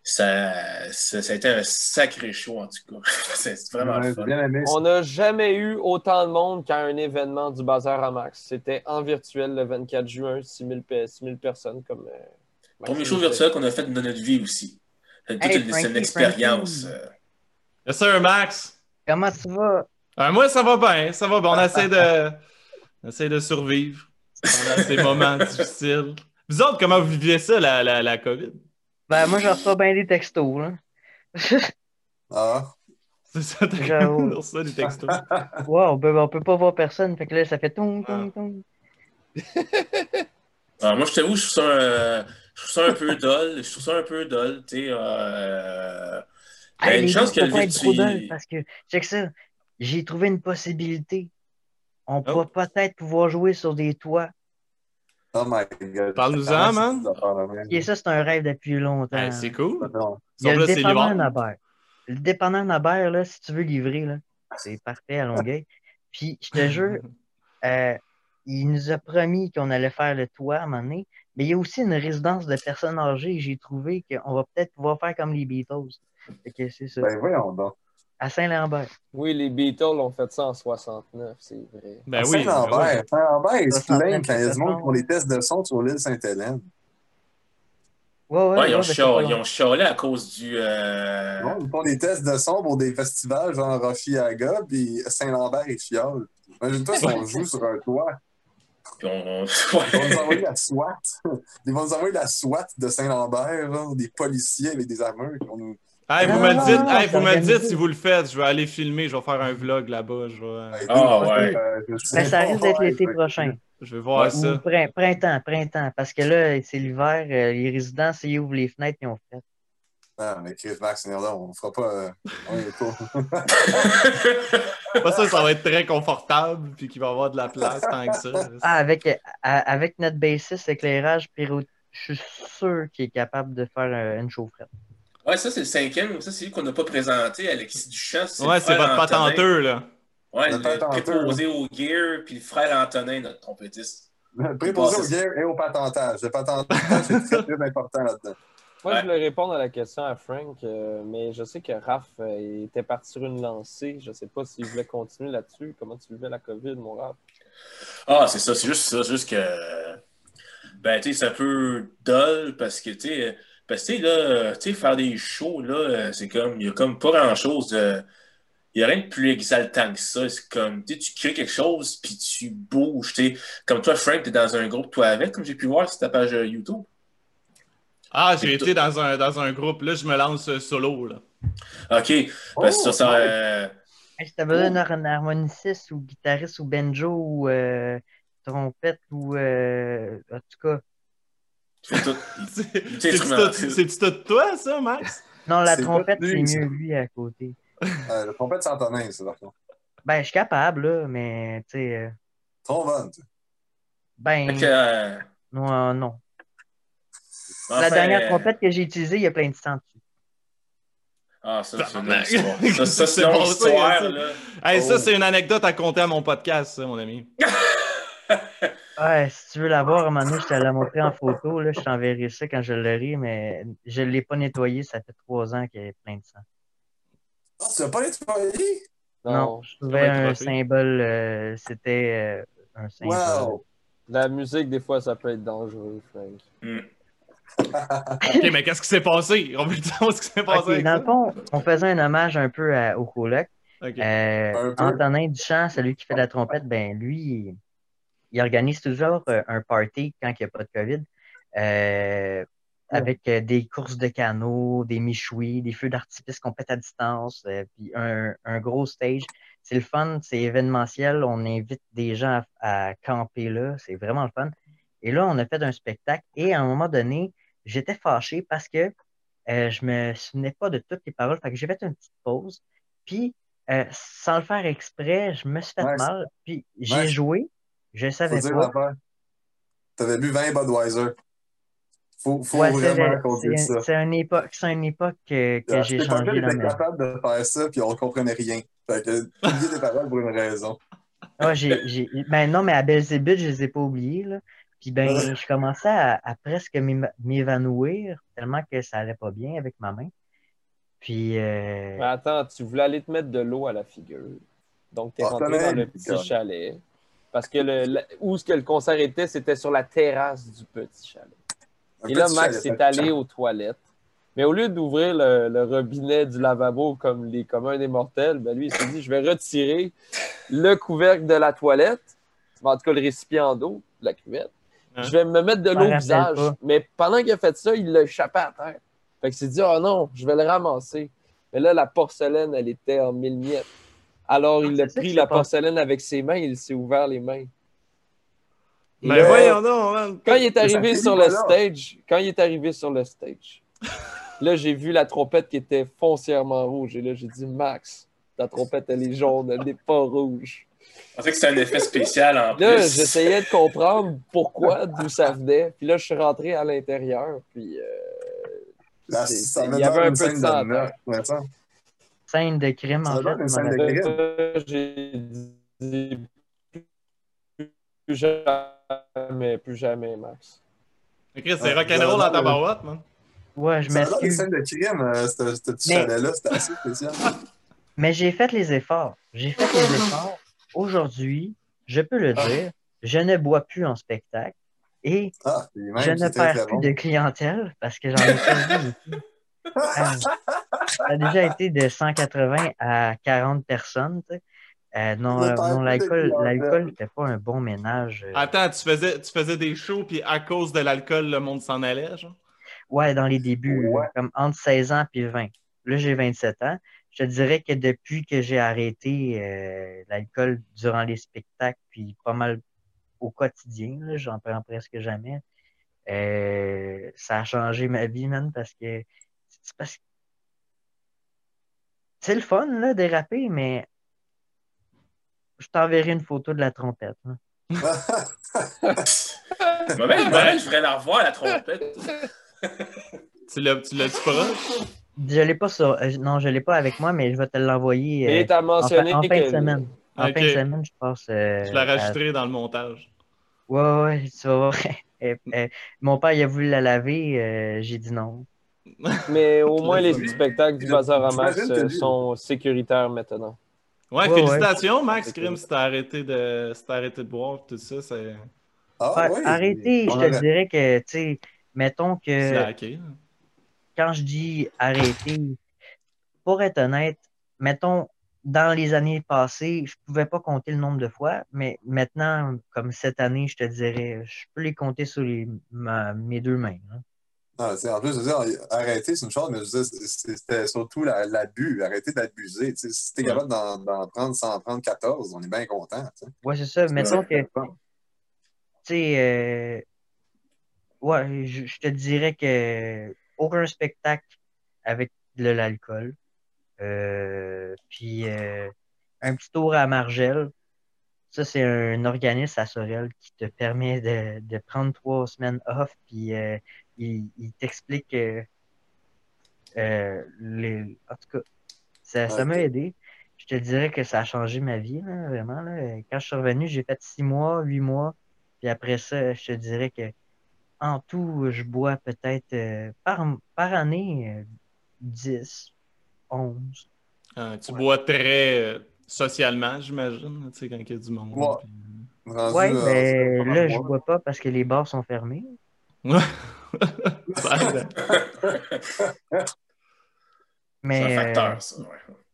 ça, ça, ça a été un sacré show, en tout cas. c'est vraiment Ouais, fun. aimé. On n'a jamais eu autant de monde qu'à un événement du Bazar à Max. C'était en virtuel le 24 juin, 6000 pe- 6000 personnes. comme. euh, Premier show virtuel qu'on a fait de notre vie aussi. C'est Hey, une, c'est une Frankie, expérience. Yes, sir, Max. Comment tu vas? Euh, moi, ça va bien, ça va bien. On essaie de, on essaie de survivre pendant ces moments difficiles. Vous autres, comment vous vivez ça, la, la, la COVID? Ben, moi, je reçois bien des textos, là. Ah, C'est ça, t'as ça, des textos. On peut, on peut pas voir personne. Fait que là, ça fait toum, toum, toum. Alors, moi, je t'avoue, je trouve ça un, je trouve ça un peu dol. Je trouve ça un peu dol. Tu sais, euh, ben, Hey, une les chance que le parce que, check ça, j'ai trouvé une possibilité. On Oh. va peut-être pouvoir jouer sur des toits. oh my god. Parle-nous-en, man. Et ça, c'est un rêve depuis longtemps. C'est cool. Il y a le là, c'est dépanneur. Nabert. Le dépanneur Nabert, là, si tu veux livrer, là, c'est parfait à Longueuil. Puis, je te jure, euh, il nous a promis qu'on allait faire le toit à un moment donné, mais il y a aussi une résidence de personnes âgées. J'ai trouvé qu'on va peut-être pouvoir faire comme les Beatles. Fait que c'est ça. Ben voyons donc. À Saint-Lambert. Oui, les Beatles ont fait ça en 69, c'est vrai. Ben À oui. ben oui. Saint-Lambert. Saint-Lambert, Ça plaint s'entend quand il y a du monde complètement. pour les tests de son sur l'île Sainte-Hélène. Ouais, ouais, Ouais, ils ont, pas ils ont chialé à cause du. euh, Non, ils font des tests de son pour des festivals genre Rochiaga, puis Saint-Lambert et Fiole. Imagine-toi si on joue sur un toit. puis on- Ils vont nous envoyer la SWAT. Ils vont nous envoyer la SWAT de Saint-Lambert, genre, des policiers avec des armures qui vont nous. Hey, vous Non, me non, dites, non, hey, vous me dites si vous le faites. Je vais aller filmer, je vais faire un vlog là-bas. Je vais, aider. Ah, ouais. Euh, Ben, ça risque d'être l'été prochain. je vais voir ça. prin- printemps, printemps. Parce que là, c'est l'hiver, euh, les résidents, s'ils ouvrent les fenêtres, ils ont fait. Ah, mais Chris Max, là, on fera pas. euh, on est pas. Pas ça, ça va être très confortable, puis qu'il va y avoir de la place tant que ça. Ah, avec, euh, avec notre bassiste éclairage je suis sûr qu'il est capable de faire euh, une chaufferette. Ouais, ça, c'est le cinquième. Ça, c'est lui qu'on n'a pas présenté, Alexis Duchamp. Ouais, c'est votre Antonin. patenteux, là. Ouais, Le préposé au gear, puis le frère Antonin, notre trompettiste. Préposé c'est- guerres et au patentage. Le patentage, c'est très, important là-dedans. Moi, Ouais. je voulais répondre à la question à Frank, euh, mais je sais que Raph euh, était parti sur une lancée. Je sais pas s'il voulait continuer là-dessus. Comment tu vivais la COVID, mon Raph? Ah, c'est ça, c'est juste ça, c'est juste que. Ben, tu sais, c'est un peu dull parce que, tu sais, parce que, tu sais, là, tu sais, faire des shows, là, c'est comme, il y a comme pas grand-chose de. Il n'y a rien de plus exaltant que ça. C'est comme, tu sais, tu crées quelque chose, puis tu bouges, tu sais. Comme toi, Frank, t'es dans un groupe, toi avec, comme j'ai pu voir sur ta page euh, YouTube. Ah, j'ai été dans un, dans un groupe. Là, je me lance euh, solo, là. OK, parce que ça, Oh, ça. ouais. euh, si t'as besoin d'un harmoniciste ou guitariste ou banjo ou euh, trompette ou euh, en tout cas. C'est- tout- c'est-tu tout toi, ça, Max? Non, la trompette, c'est ça. mieux lui à côté. Euh, le trompette c'est par contre. Ben, je suis capable, là, mais tu sais. euh, Trombone. tu sais. ben, Fait que, euh, non, non. La dernière euh, trompette que j'ai utilisée, il y a plein de sang dessus. Ah, ça, c'est une histoire. Ça, ça, c'est une ça, histoire, ça. là. Hey, ça, Oh. c'est une anecdote à compter à mon podcast, ça, mon ami. Ouais, si tu veux la voir, à un moment donné, je te la montrer en photo. Là, je t'enverrai ça quand je l'aurai, mais je ne l'ai pas nettoyé. Ça fait trois ans qu'il y a plein de sang. Ah, tu l'as pas nettoyé? Non, je trouvais un symbole. euh, C'était euh, un symbole. Wow! La musique, des fois, ça peut être dangereux, Frank. Hmm. Ok, mais qu'est-ce qui s'est passé? On veut savoir ce qui s'est passé. Dans le fond, on faisait un hommage un peu à- au coloc. Ok. Euh. Antonin Duchamp, celui qui fait la trompette, ben lui, il, organise toujours euh, un party quand il n'y a pas de COVID. euh, avec euh, des courses de canot, des michouis, des feux d'artifice qu'on pète à distance, euh, puis un, un gros stage. C'est le fun, c'est événementiel. On invite des gens à, à camper là. C'est vraiment le fun. Et là, on a fait un spectacle. Et à un moment donné, j'étais fâché parce que euh, je me souvenais pas de toutes les paroles. Fait que j'ai fait une petite pause. Puis, sans le faire exprès, je me suis fait Ouais, mal. Puis, j'ai ouais. joué. Je savais pas. T'avais bu 20 Budweiser. Faut, faut Ouais, vraiment vrai. qu'on dise ça. c'est une époque, c'est une époque que, j'ai changé était vie. capable de faire ça, puis on comprenait rien. Fait que, oublier tes paroles pour une raison. Ouais, j'ai, j'ai- Ben non, mais à Belzébuth, je les ai pas oubliés, là. Puis ben, Ouais. je commençais à, à presque m'évanouir tellement que ça allait pas bien avec ma main. Puis, euh, Mais attends, tu voulais aller te mettre de l'eau à la figure. Donc, tu es Ah, rentré dans le petit chalet. Parce que le, le- où ce que le concert était, c'était sur la terrasse du petit chalet. Un Et là, Max chalet, est allé aux toilettes. Mais au lieu d'ouvrir le, le robinet du lavabo comme les communs des mortels, ben lui, il s'est dit je vais retirer le couvercle de la toilette, en tout cas le récipient d'eau, la cuvette. Hein? Je vais me mettre de l'eau au visage. pas. Mais pendant qu'il a fait ça, il l'a échappé à terre. Fait qu'il s'est dit oh non, je vais le ramasser. Mais là, la porcelaine, elle était en mille miettes. Alors, il Ah, a c'est pris la porcelaine avec ses mains, il s'est ouvert les mains. Ben là, voyons donc, man. quand il est arrivé sur le stage, quand il est arrivé sur le stage, là, j'ai vu la trompette qui était foncièrement rouge. Et là, j'ai dit, Max, ta trompette, elle est jaune, elle n'est pas rouge. Je pensais que c'était un effet spécial en Là, plus. j'essayais de comprendre pourquoi, d'où ça venait. Puis là, je suis rentré à l'intérieur. Puis euh, c'est- il y avait un peu de de. Scène de crime, Ça en fait. une scène de crime. J'ai dit, plus jamais, plus jamais, Max. C'est Ah, rock'n'roll en tabarouette, man. Ouais, je a l'air une m'excuse. scène de crime, euh, ce ce petit Mais- chalet-là. C'était assez spécial. Mais j'ai fait les efforts. J'ai fait les efforts. Aujourd'hui, je peux le dire, je ne bois plus en spectacle et Ah, je ne c'est perds plus bon. de clientèle parce que j'en ai perdu. Ah, Ça a déjà été de 180 à 40 personnes. tu sais. Euh, non, euh, non, l'alcool, n'était pas un bon ménage. euh. Attends, tu faisais, tu faisais des shows, puis à cause de l'alcool, le monde s'en allait, genre? Ouais, dans les débuts, Ouais. comme entre 16 ans et 20. Là, j'ai 27 ans. Je te dirais que depuis que j'ai arrêté euh, l'alcool durant les spectacles, puis pas mal au quotidien, là, j'en prends presque jamais, euh, ça a changé ma vie, man, parce que c'est parce que c'est le fun, là, déraper, mais je t'enverrai une photo de la trompette. hein. Moi-même, je voudrais la revoir, la trompette. Tu l'as, tu l'as-tu pas? Je l'ai pas sur, euh, non, je l'ai pas avec moi, mais je vais te l'envoyer Mais euh, tu as en, fin, mentionné en fin que. de semaine. En fin de semaine, je passe. euh, Je la à- rajouterai dans le montage. Ouais, ouais, tu vas voir. Mon père, il a voulu la laver, euh, j'ai dit non. Mais au moins, les spectacles du Bazar à Max euh, sont sécuritaires maintenant. Ouais, Ouais, félicitations, Max Grimm, si t'as arrêté de, si arrêté de boire, tout ça, c'est, Ah, Ouais, On je te dirais que, tu sais, mettons c'est que hacké. quand je dis arrêter, pour être honnête, mettons, dans les années passées, je pouvais pas compter le nombre de fois, mais maintenant, comme cette année, je te dirais, je peux les compter sur les, ma- mes deux mains. hein. Non, sais, en plus, je veux dire, arrêter, c'est une chose, mais je veux dire, c'est- c'était surtout la- l'abus, arrêter d'abuser. Si t'es Ouais. capable d'en prendre 130, 14, on est bien content. Ouais, c'est ça. Mettons que, tu sais, euh, ouais, je, je te dirais que aucun spectacle avec de l'alcool. Euh, puis euh, un petit tour à Margelle. Ça, c'est un organisme à Sorel qui te permet de, de prendre trois semaines off. Puis euh, il, il t'explique euh, euh, les. En tout cas, ça, ça m'a aidé. Je te dirais que ça a changé ma vie, là, vraiment. Là. Quand je suis revenu, j'ai fait six mois, huit mois. Puis après ça, je te dirais que en tout, je bois peut-être euh, par, par année euh, 10, 11. Euh, tu bois très socialement, j'imagine, tu sais, quand il y a du monde. Ouais. puis- Rendu, Ouais, euh, mais là, je vois pas parce que les bars sont fermés. Aide. C'est Mais, un euh, facteur, ça. ouais.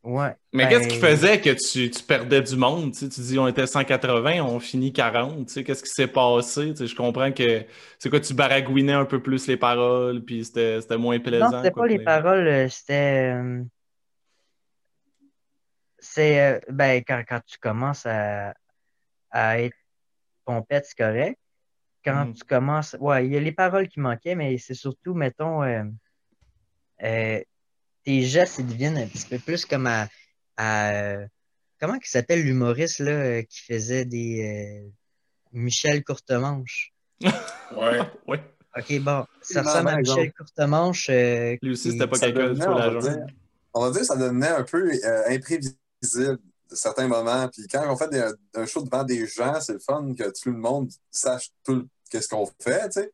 ouais. Mais Ben, qu'est-ce qui faisait que tu, tu perdais du monde? Tu, sais, tu dis on était 180, on finit 40. Tu sais, qu'est-ce qui s'est passé? Tu sais, je comprends que c'est quoi, tu baragouinais un peu plus les paroles, puis c'était c'était moins plaisant. Non, c'était quoi, pas les paroles, euh, c'était. euh, C'est. euh, Ben, quand, quand tu commences à, à être pompette, c'est correct. Quand Mhm. tu commences. Ouais, il y a les paroles qui manquaient, mais c'est surtout, mettons, euh, euh, tes gestes, ils deviennent un petit peu plus comme à. à, comment il s'appelle l'humoriste, là, euh, qui faisait des. euh, Michel Courtemanche? Ouais. Ouais. Ok, bon, ça ressemble à. Michel Courtemanche. euh, Lui aussi, c'était pas quelqu'un de devenait, tout on la journée. on va dire, ça devenait un peu euh, imprévisible certains moments. Puis quand on fait des- un show devant des gens, c'est le fun que tout le monde sache tout qu'est-ce qu'on fait, tu sais.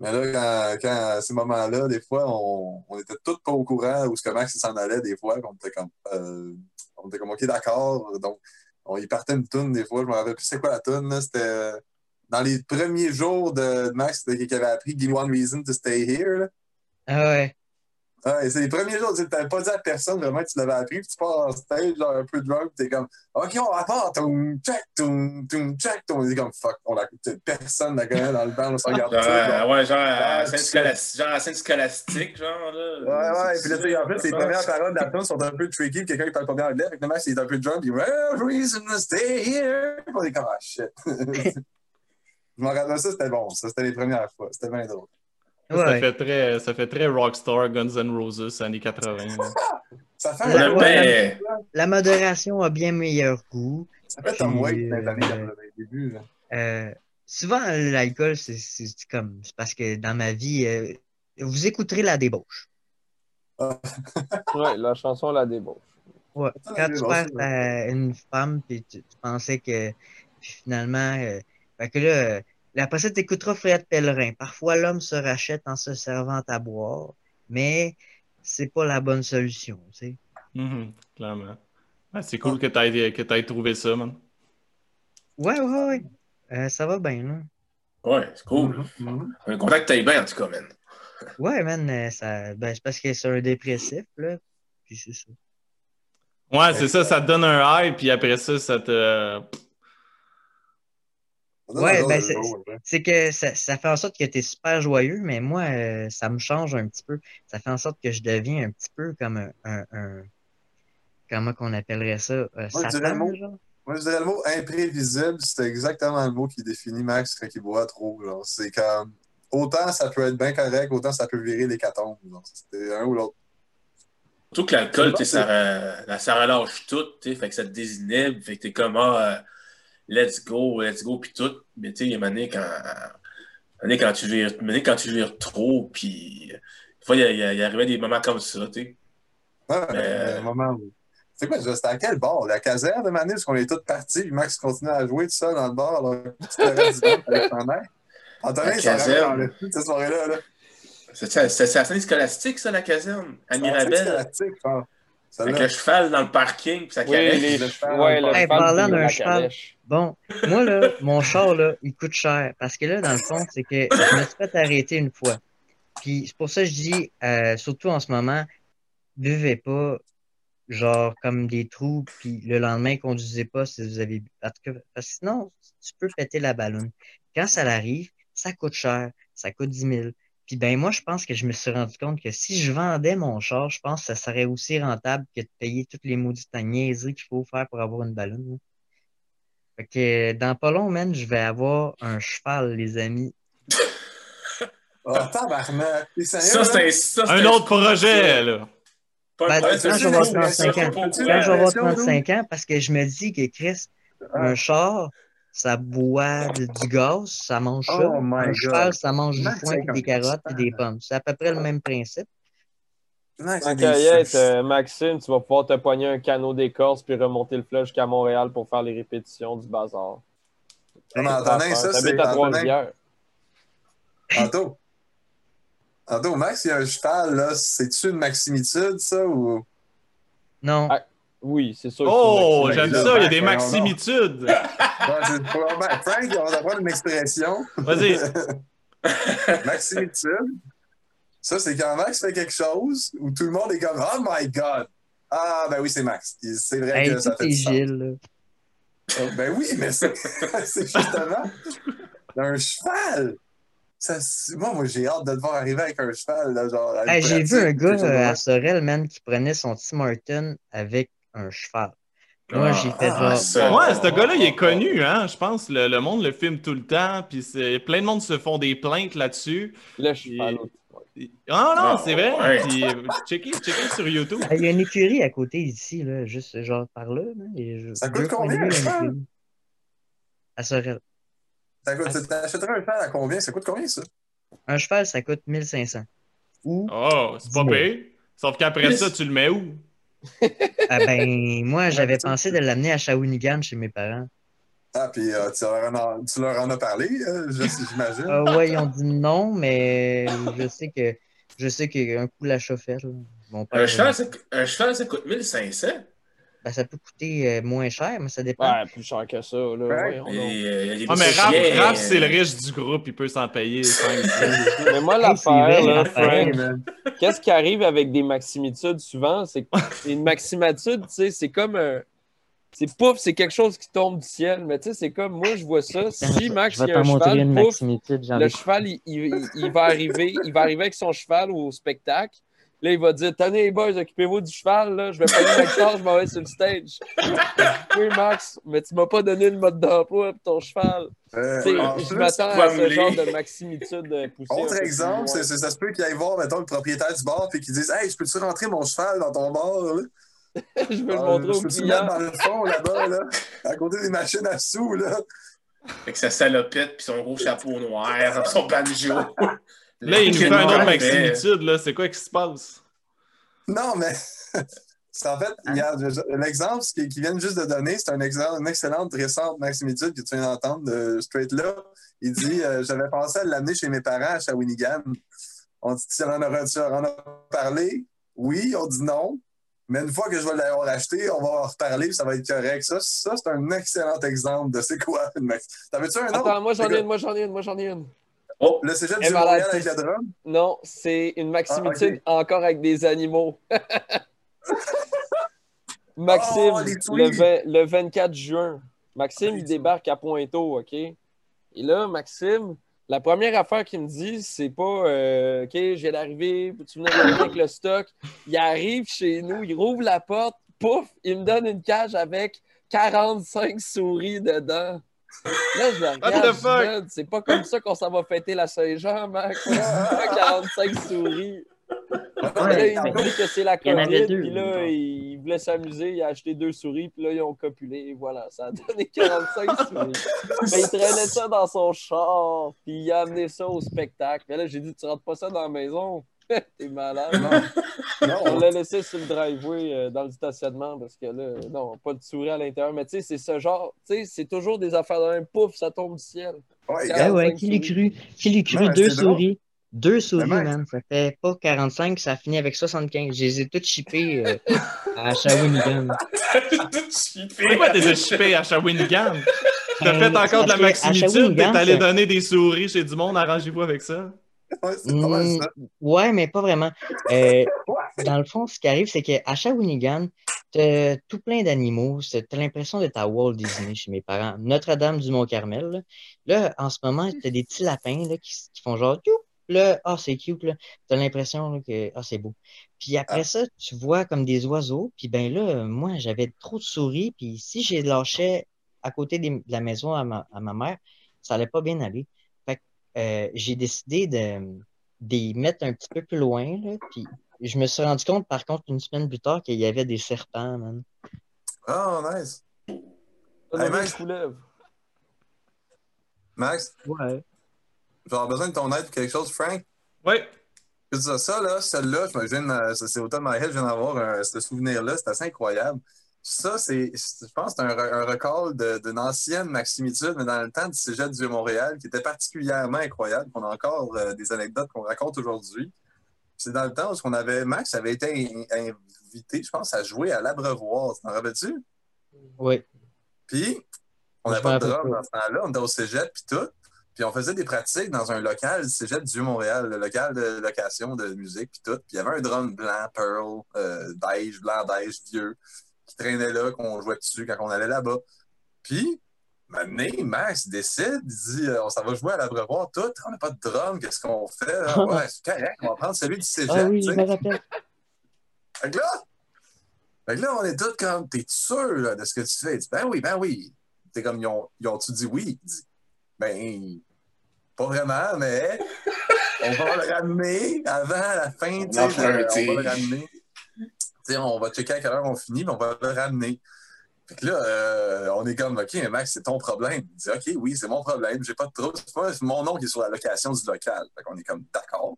Mais là, quand, quand à ces moments-là, des fois, on, on était tous pas au courant que Max il s'en allait, des fois, qu'on était comme, euh, on était comme, OK, d'accord. Donc, on y partait une toune, des fois, je me rappelle plus c'est quoi la toune. C'était euh, dans les premiers jours de, de Max, c'était qui avait appris Give One Reason to Stay Here. Ah ouais. Ouais, c'est les premiers jours, tu n'avais pas dit à personne vraiment que tu l'avais appris, puis tu pars en stage, genre un peu drunk, t'es comme, OK, on va part, toum, check, toum, toum, check, toum. On est comme, fuck, on la, personne la connaît dans le band, on se regarde. Genre, genre. ouais, genre à Ah, scène c'est- scolastique, genre là. Ouais, ouais, puis là, tu en fait, les premières paroles de la tune sont un peu tricky, quelqu'un qui parle pas bien anglais, fait que le mec, il est un peu drunk, puis well, reason to stay here. On est comme, ah, shit. Je m'en rappelle ça, c'était bon, ça, c'était les premières fois, c'était bien drôle. Ça, fait très, ça fait très Rockstar, Guns N' Roses, années 80. là. Ça fait La- un modération a bien meilleur goût. ça fait Waits Puis, dans les années euh, 80, début, là. Euh, souvent, l'alcool, c'est comme. C'est parce que dans ma vie, euh, vous écouterez la débauche. Ouais, la chanson La débauche. Ouais. Quand tu c'est ta- une femme, puis tu, tu pensais que. Puis finalement. euh, fait que là, euh, là, après ça, tu écouteras Fred Pellerin. Parfois, l'homme se rachète en se servant à boire, mais c'est pas la bonne solution, tu sais. Mhm, clairement. Ouais, c'est cool que tu aies, trouvé ça, man. Ouais, ouais, ouais. Euh, ça va bien, là. ouais, c'est cool. Mhm. On est content que bien, en tout cas, man. Ouais, man, euh, ça, ben, c'est parce que c'est un dépressif, là. Puis c'est ça. Ouais, c'est ça, ça te donne un high, puis après ça, ça te. Donne Ouais, ben, c'est- que ça, ça fait en sorte que tu es super joyeux, mais moi, euh, ça me change un petit peu. Ça fait en sorte que je deviens un petit peu comme un. un, un- comment qu'on appellerait ça? Euh, je dirais le Satan, mot. genre? Moi, je dirais le mot imprévisible, c'est exactement le mot qui définit Max quand il boit trop. genre. C'est comme. Autant ça peut être bien correct, autant ça peut virer l'hécatombe. genre. C'était un ou l'autre. Surtout que l'alcool, C'est tu sais, ça, ça relâche tout, tu sais, fait que ça te désinhibe, fait que t'es comme, ah, euh, let's go, let's go, puis tout. Mais tu sais, il y a une année quand, une quand tu vires, quand tu vires trop, puis des fois, il il arrivait des moments comme ça, tu sais. Mais- un moment où- C'est quoi, c'était à quel bar? La caserne de Manu, parce qu'on est tous partis, puis Max continuait à jouer tout seul dans le bar, tu du vent, fallait t'en aller. Antonin, La dans le de cette soirée-là. Là. C'est c'est la scène scolastique, ça, la caserne, à Mirabel, scolastique. Avec Celle-là. le cheval dans le parking, puis ça Oui, calèche. les le ch- cheval, ouais, le Hey, cheval parlant d'un cheval. calèche. Bon, moi, là, mon char, là, il coûte cher. Parce que là, dans le fond, c'est que je me suis fait arrêter une fois. Puis c'est pour ça que je dis, euh, surtout en ce moment, buvez pas, genre, comme des trous, puis le lendemain, conduisez pas si vous avez bu. Tout cas, parce que sinon, tu peux péter la ballonne. Quand ça arrive, ça coûte cher, ça coûte 10 000. Puis ben moi, je pense que je me suis rendu compte que si je vendais mon char, je pense que ça serait aussi rentable que de payer toutes les maudites niaiseries qu'il faut faire pour avoir une ballonne. là. Fait que dans pas long, man, je vais avoir un cheval, les amis. Oh, tabarnak! T'es sérieux? Ça, c'est un, autre projet, là. Pas Ben, quand je vais avoir une 35 ans, quand je vais avoir Attention, nous. 35 ans, parce que je me dis que Chris, un char, ça boit de- du gaz, ça mange ça. Oh my un God. cheval, ça mange du foin, des 50 carottes, puis des pommes. C'est à peu près le même principe. En euh, Maxime, tu vas pouvoir te pogner un canot d'écorce puis remonter le fleuve jusqu'à Montréal pour faire les répétitions du bazar. Non, Antonin, ça, c'est. T'habites à Trois-Rivières. Anto. Anto, Max, il y a un cheval, là. C'est-tu une maximitude, ça, ou? Non. Ah, Oui, c'est sûr. Oh, j'aime ça, il y a Max, des maximitudes. Ouais, c'est probablement- Frank, on va apprendre une expression. Vas-y. Maximitude. Ça, c'est quand Max fait quelque chose où tout le monde est comme Oh my God! Ah, ben oui, c'est Max. C'est vrai Hey, que ça fait est du sens. Gilles. Oh, ben oui, mais c'est c'est justement un cheval. Ça, moi, moi j'ai hâte de te voir arriver avec un cheval. Là, genre, à une Hey, J'ai vu un gars à Sorel, man, qui prenait son Tim Horton avec un cheval. Moi, j'ai fait Ah, ça. Ouais, ce gars-là, il est connu, hein. Je pense le, le monde le filme tout le temps, puis c'est- plein de monde se font des plaintes là-dessus. Le cheval. Ah non, Ah, c'est vrai. ouais. Puis, checkez, checkez sur YouTube. Ah, Il y a une écurie à côté ici, là, juste genre par là. là, et je- Ça coûte combien, un écurie. À Sorel. Ça coûte- t'achèterais un cheval à combien? Ça coûte combien, ça? Un cheval, ça coûte 1500. Ou, Oh, c'est pas pire. Sauf qu'après ça, tu le mets où? Ah ben, moi, j'avais pensé de l'amener à Shawinigan chez mes parents. Ah, puis euh, tu, leur en as, tu leur en as parlé, euh, je- j'imagine. Ah ouais, ils ont dit non, mais je sais que je sais qu'un coup mon père, Un cheval, ça, un cheval, ça coûte 1500. Ben, ça peut coûter euh, moins cher, mais ça dépend. Ouais, plus cher que ça. Là. Et, euh, Ah, mais Raph, c'est le euh, riche du groupe, il peut s'en payer 5 Mais moi, l'affaire. Frank, qu'est-ce qui arrive avec des maximitudes souvent? C'est une maximatude, tu sais, c'est comme un. C'est pouf, c'est quelque chose qui tombe du ciel. Mais tu sais, c'est comme moi, je vois ça. Si Max, il y a un cheval, pouf, maximitude. le cheval, il, il- il va arriver, il va arriver avec son cheval au spectacle. Là, il va dire Tenez, les boys, occupez-vous du cheval. Là. Je vais pas ma guitare, je m'en vais sur le stage. oui, Max, mais tu m'as pas donné le mode d'emploi pour ton cheval. Euh, Tu sais, en je plus, m'attends à ce genre de maximitude euh, poussée. Autre exemple, c'est, ça se peut qu'il aille voir, mettons, le propriétaire du bar et qu'il dise Hey, je peux-tu rentrer mon cheval dans ton bar? Là? je veux le montrer je au peux-tu le client. mettre dans le fond là-bas, là, à côté des machines à sous, là? Avec sa salopette puis son gros chapeau noir, son banjo. Là, il nous fait un autre maximitude, là. C'est quoi qui se passe? Non, mais c'est en fait, regarde, je- l'exemple ce qui, qui vient juste de donner, c'est un exemple, une excellente récente maximitude que tu viens d'entendre de Straight là. Il dit euh, J'avais pensé à l'amener chez mes parents à Shawinigan. On dit Tu en as, parlé Oui, on dit non. Mais une fois que je vais l'avoir acheté, on va en reparler puis ça va être correct. Ça, ça c'est un excellent exemple de c'est quoi une max. T'avais-tu un autre? Attends, moi j'en ai une, moi j'en ai une, moi j'en ai une. Oh, Le cégep du Montréal avec drum? Non, c'est une maximitude Ah, encore avec des animaux. Maxime, Oh, le, tweets. 20 le 24 juin, Maxime, il débarque à Pointeau, OK? Et là, Maxime, la première affaire qu'il me dit, c'est pas euh, OK, je viens d'arriver, peux-tu venir avec le stock? Il arrive chez nous, il rouvre la porte, pouf, il me donne une cage avec 45 souris dedans. Là, je le What the regarde, c'est pas comme ça qu'on s'en va fêter la Saint-Jean, Max. Pas 45 souris. Là, il me dit que c'est la COVID, puis là, il voulait s'amuser, il a acheté deux souris, puis là, ils ont copulé, et voilà, ça a donné 45 souris. Mais il traînait ça dans son char, puis il a amené ça au spectacle. Mais là, j'ai dit, tu rentres pas ça dans la maison? T'es malade. Non. On non. l'a laissé sur le driveway euh, dans le stationnement parce que là, non, pas de souris à l'intérieur. Mais tu sais, c'est ce genre, tu sais, c'est toujours des affaires d'un pouf, ça tombe du ciel. Ouais, Ah ouais, 45 qui l'eut cru? Qui l'eut cru? Deux souris. Deux souris, man. Ça fait pas 45, ça a fini avec 75. Je les ai toutes shippées euh, à Shawinigan. Pourquoi t'es chippé à Shawinigan? T'as fait encore de la maximitude, t'es allé donner des souris chez du monde, arrangez-vous avec ça. Ouais, c'est pas mal Mm, ça. ouais, mais pas vraiment. Euh, dans le fond, ce qui arrive, c'est qu'à Shawinigan, t'as tout plein d'animaux. T'as l'impression d'être à Walt Disney chez mes parents. Notre-Dame du Mont-Carmel. Là. Là, en ce moment, t'as des petits lapins là, qui, qui font genre Youp! Là, ah, c'est cute, là. T'as l'impression là, que ah, c'est beau. Puis après ça, tu vois comme des oiseaux. Puis ben là, moi, j'avais trop de souris. Puis si j'ai lâchais à côté des- de la maison à ma, à ma mère, ça allait pas bien aller. Euh, j'ai décidé de, de les mettre un petit peu plus loin. Là, puis je me suis rendu compte, par contre, une semaine plus tard, qu'il y avait des serpents, man. Oh, nice. Hey, Max. Max, Ouais. j'aurais besoin de ton aide pour quelque chose, Frank? Ouais. C'est ça, là, celle-là, ça, c'est au top de ma head, je viens d'avoir un- ce souvenir-là, c'est assez incroyable. Ça, c'est, je pense que c'est un, un record de- d'une ancienne Maximitude, mais dans le temps du Cégep du Vieux-Montréal, qui était particulièrement incroyable, qu'on a encore euh, des anecdotes qu'on raconte aujourd'hui. C'est dans le temps où on avait, Max avait été in- invité, je pense, à jouer à l'Abreuvoir. T'en rappelles-tu? Oui. Puis, On n'avait pas de drum dans ce temps-là, on était au cégep puis tout. Puis on faisait des pratiques dans un local du cégep du Vieux-Montréal, le local de location de musique puis tout. Puis il y avait un drum blanc, pearl, euh, beige, blanc, beige, vieux, qui traînait là, qu'on jouait dessus quand on allait là-bas. Puis, maintenant, Max décide, il dit euh, on s'en va jouer à l'abreuvoir, tout. On n'a pas de drum, qu'est-ce qu'on fait? là? Ouais, c'est correct, on va prendre celui du cégep. Ah oui, tu je sais. me rappelle. Fait que là, fait que là, on est tous comme, t'es sûr là, de ce que tu fais? Il dit, ben oui, ben oui. T'es comme, ils ont- ils ont-tu dit oui? Il dit, ben, pas vraiment, mais on va le ramener avant la fin, tu sais, on va le ramener. On va checker à quelle heure on finit, mais on va le ramener. Fait que là, euh, on est comme, OK, mais Max, c'est ton problème. Il dit, OK, oui, c'est mon problème, j'ai pas de trouble. C'est pas- mon nom qui est sur la location du local. Fait qu'on est comme, d'accord.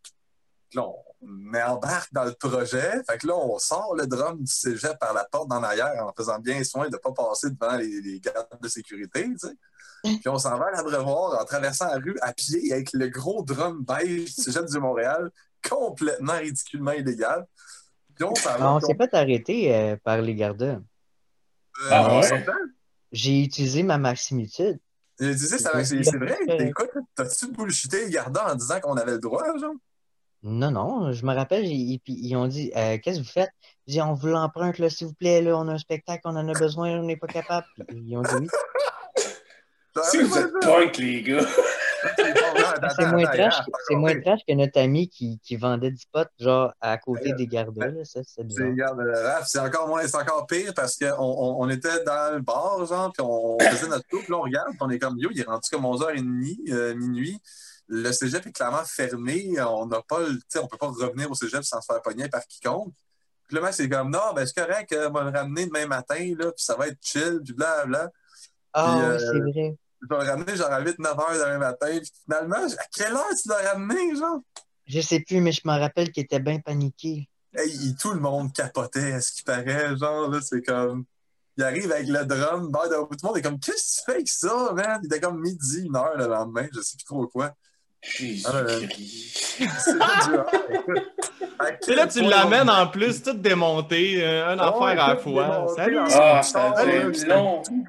Là, on embarque dans le projet. Fait que là, on sort le drum du cégep par la porte d'en arrière en faisant bien soin de ne pas passer devant les, les gardes de sécurité, tu sais. Puis on s'en va à l'abreuvoir en traversant la rue à pied avec le gros drum beige du cégep du Montréal, complètement ridiculement illégal. Puis on s'en va. Ah, on s'est pas arrêté euh, par les gardas. euh, Ah ouais? J'ai utilisé ma maximitude. Disais, ça- c'est c'est vrai. Écoute, t'as-tu bullshité les gardants en disant qu'on avait le droit, genre? Non, non, je me rappelle, ils, puis ils ont dit euh, Qu'est-ce que vous faites? J'ai dit On vous l'emprunte, là, s'il vous plaît, là, on a un spectacle, on en a besoin, on n'est pas capable. Puis ils ont dit oui. Si vous êtes punk, les gars. C'est moins trash, que- c'est moins trash que notre ami qui, qui vendait du pot, genre à côté des gardas, là, ça, c'est euh, c'est encore moins, c'est encore pire parce qu'on on, on était dans le bar, genre, puis on faisait notre tour, puis là, on regarde, puis on est comme, yo, il est rendu comme 11h30, euh, minuit. Le cégep est clairement fermé. On n'a pas le, on peut pas revenir au cégep sans se faire pogner par quiconque. Puis là, Max, c'est comme, non, ben, c'est correct, euh, on va le ramener demain matin, là, puis ça va être chill, puis blablabla. Ah, euh, c'est vrai. Je vais le ramener genre à 8-9 heures demain matin. Puis finalement, à quelle heure tu l'as ramené, genre? Je sais plus, mais je me rappelle qu'il était bien paniqué. Hey, il- tout le monde capotait à ce qui paraît, genre, là, c'est comme. Il arrive avec le drum, ben, de- tout le monde est comme, qu'est-ce que tu fais avec ça, man? Il était comme midi, une heure le lendemain, je sais plus trop quoi. Jésus-Christ. C'est dur, hein? Là, tu l'amènes en plus, tout démonté, euh, une Ouais, affaire à la fois. démonté, Salut! en Ah, être puis long. tout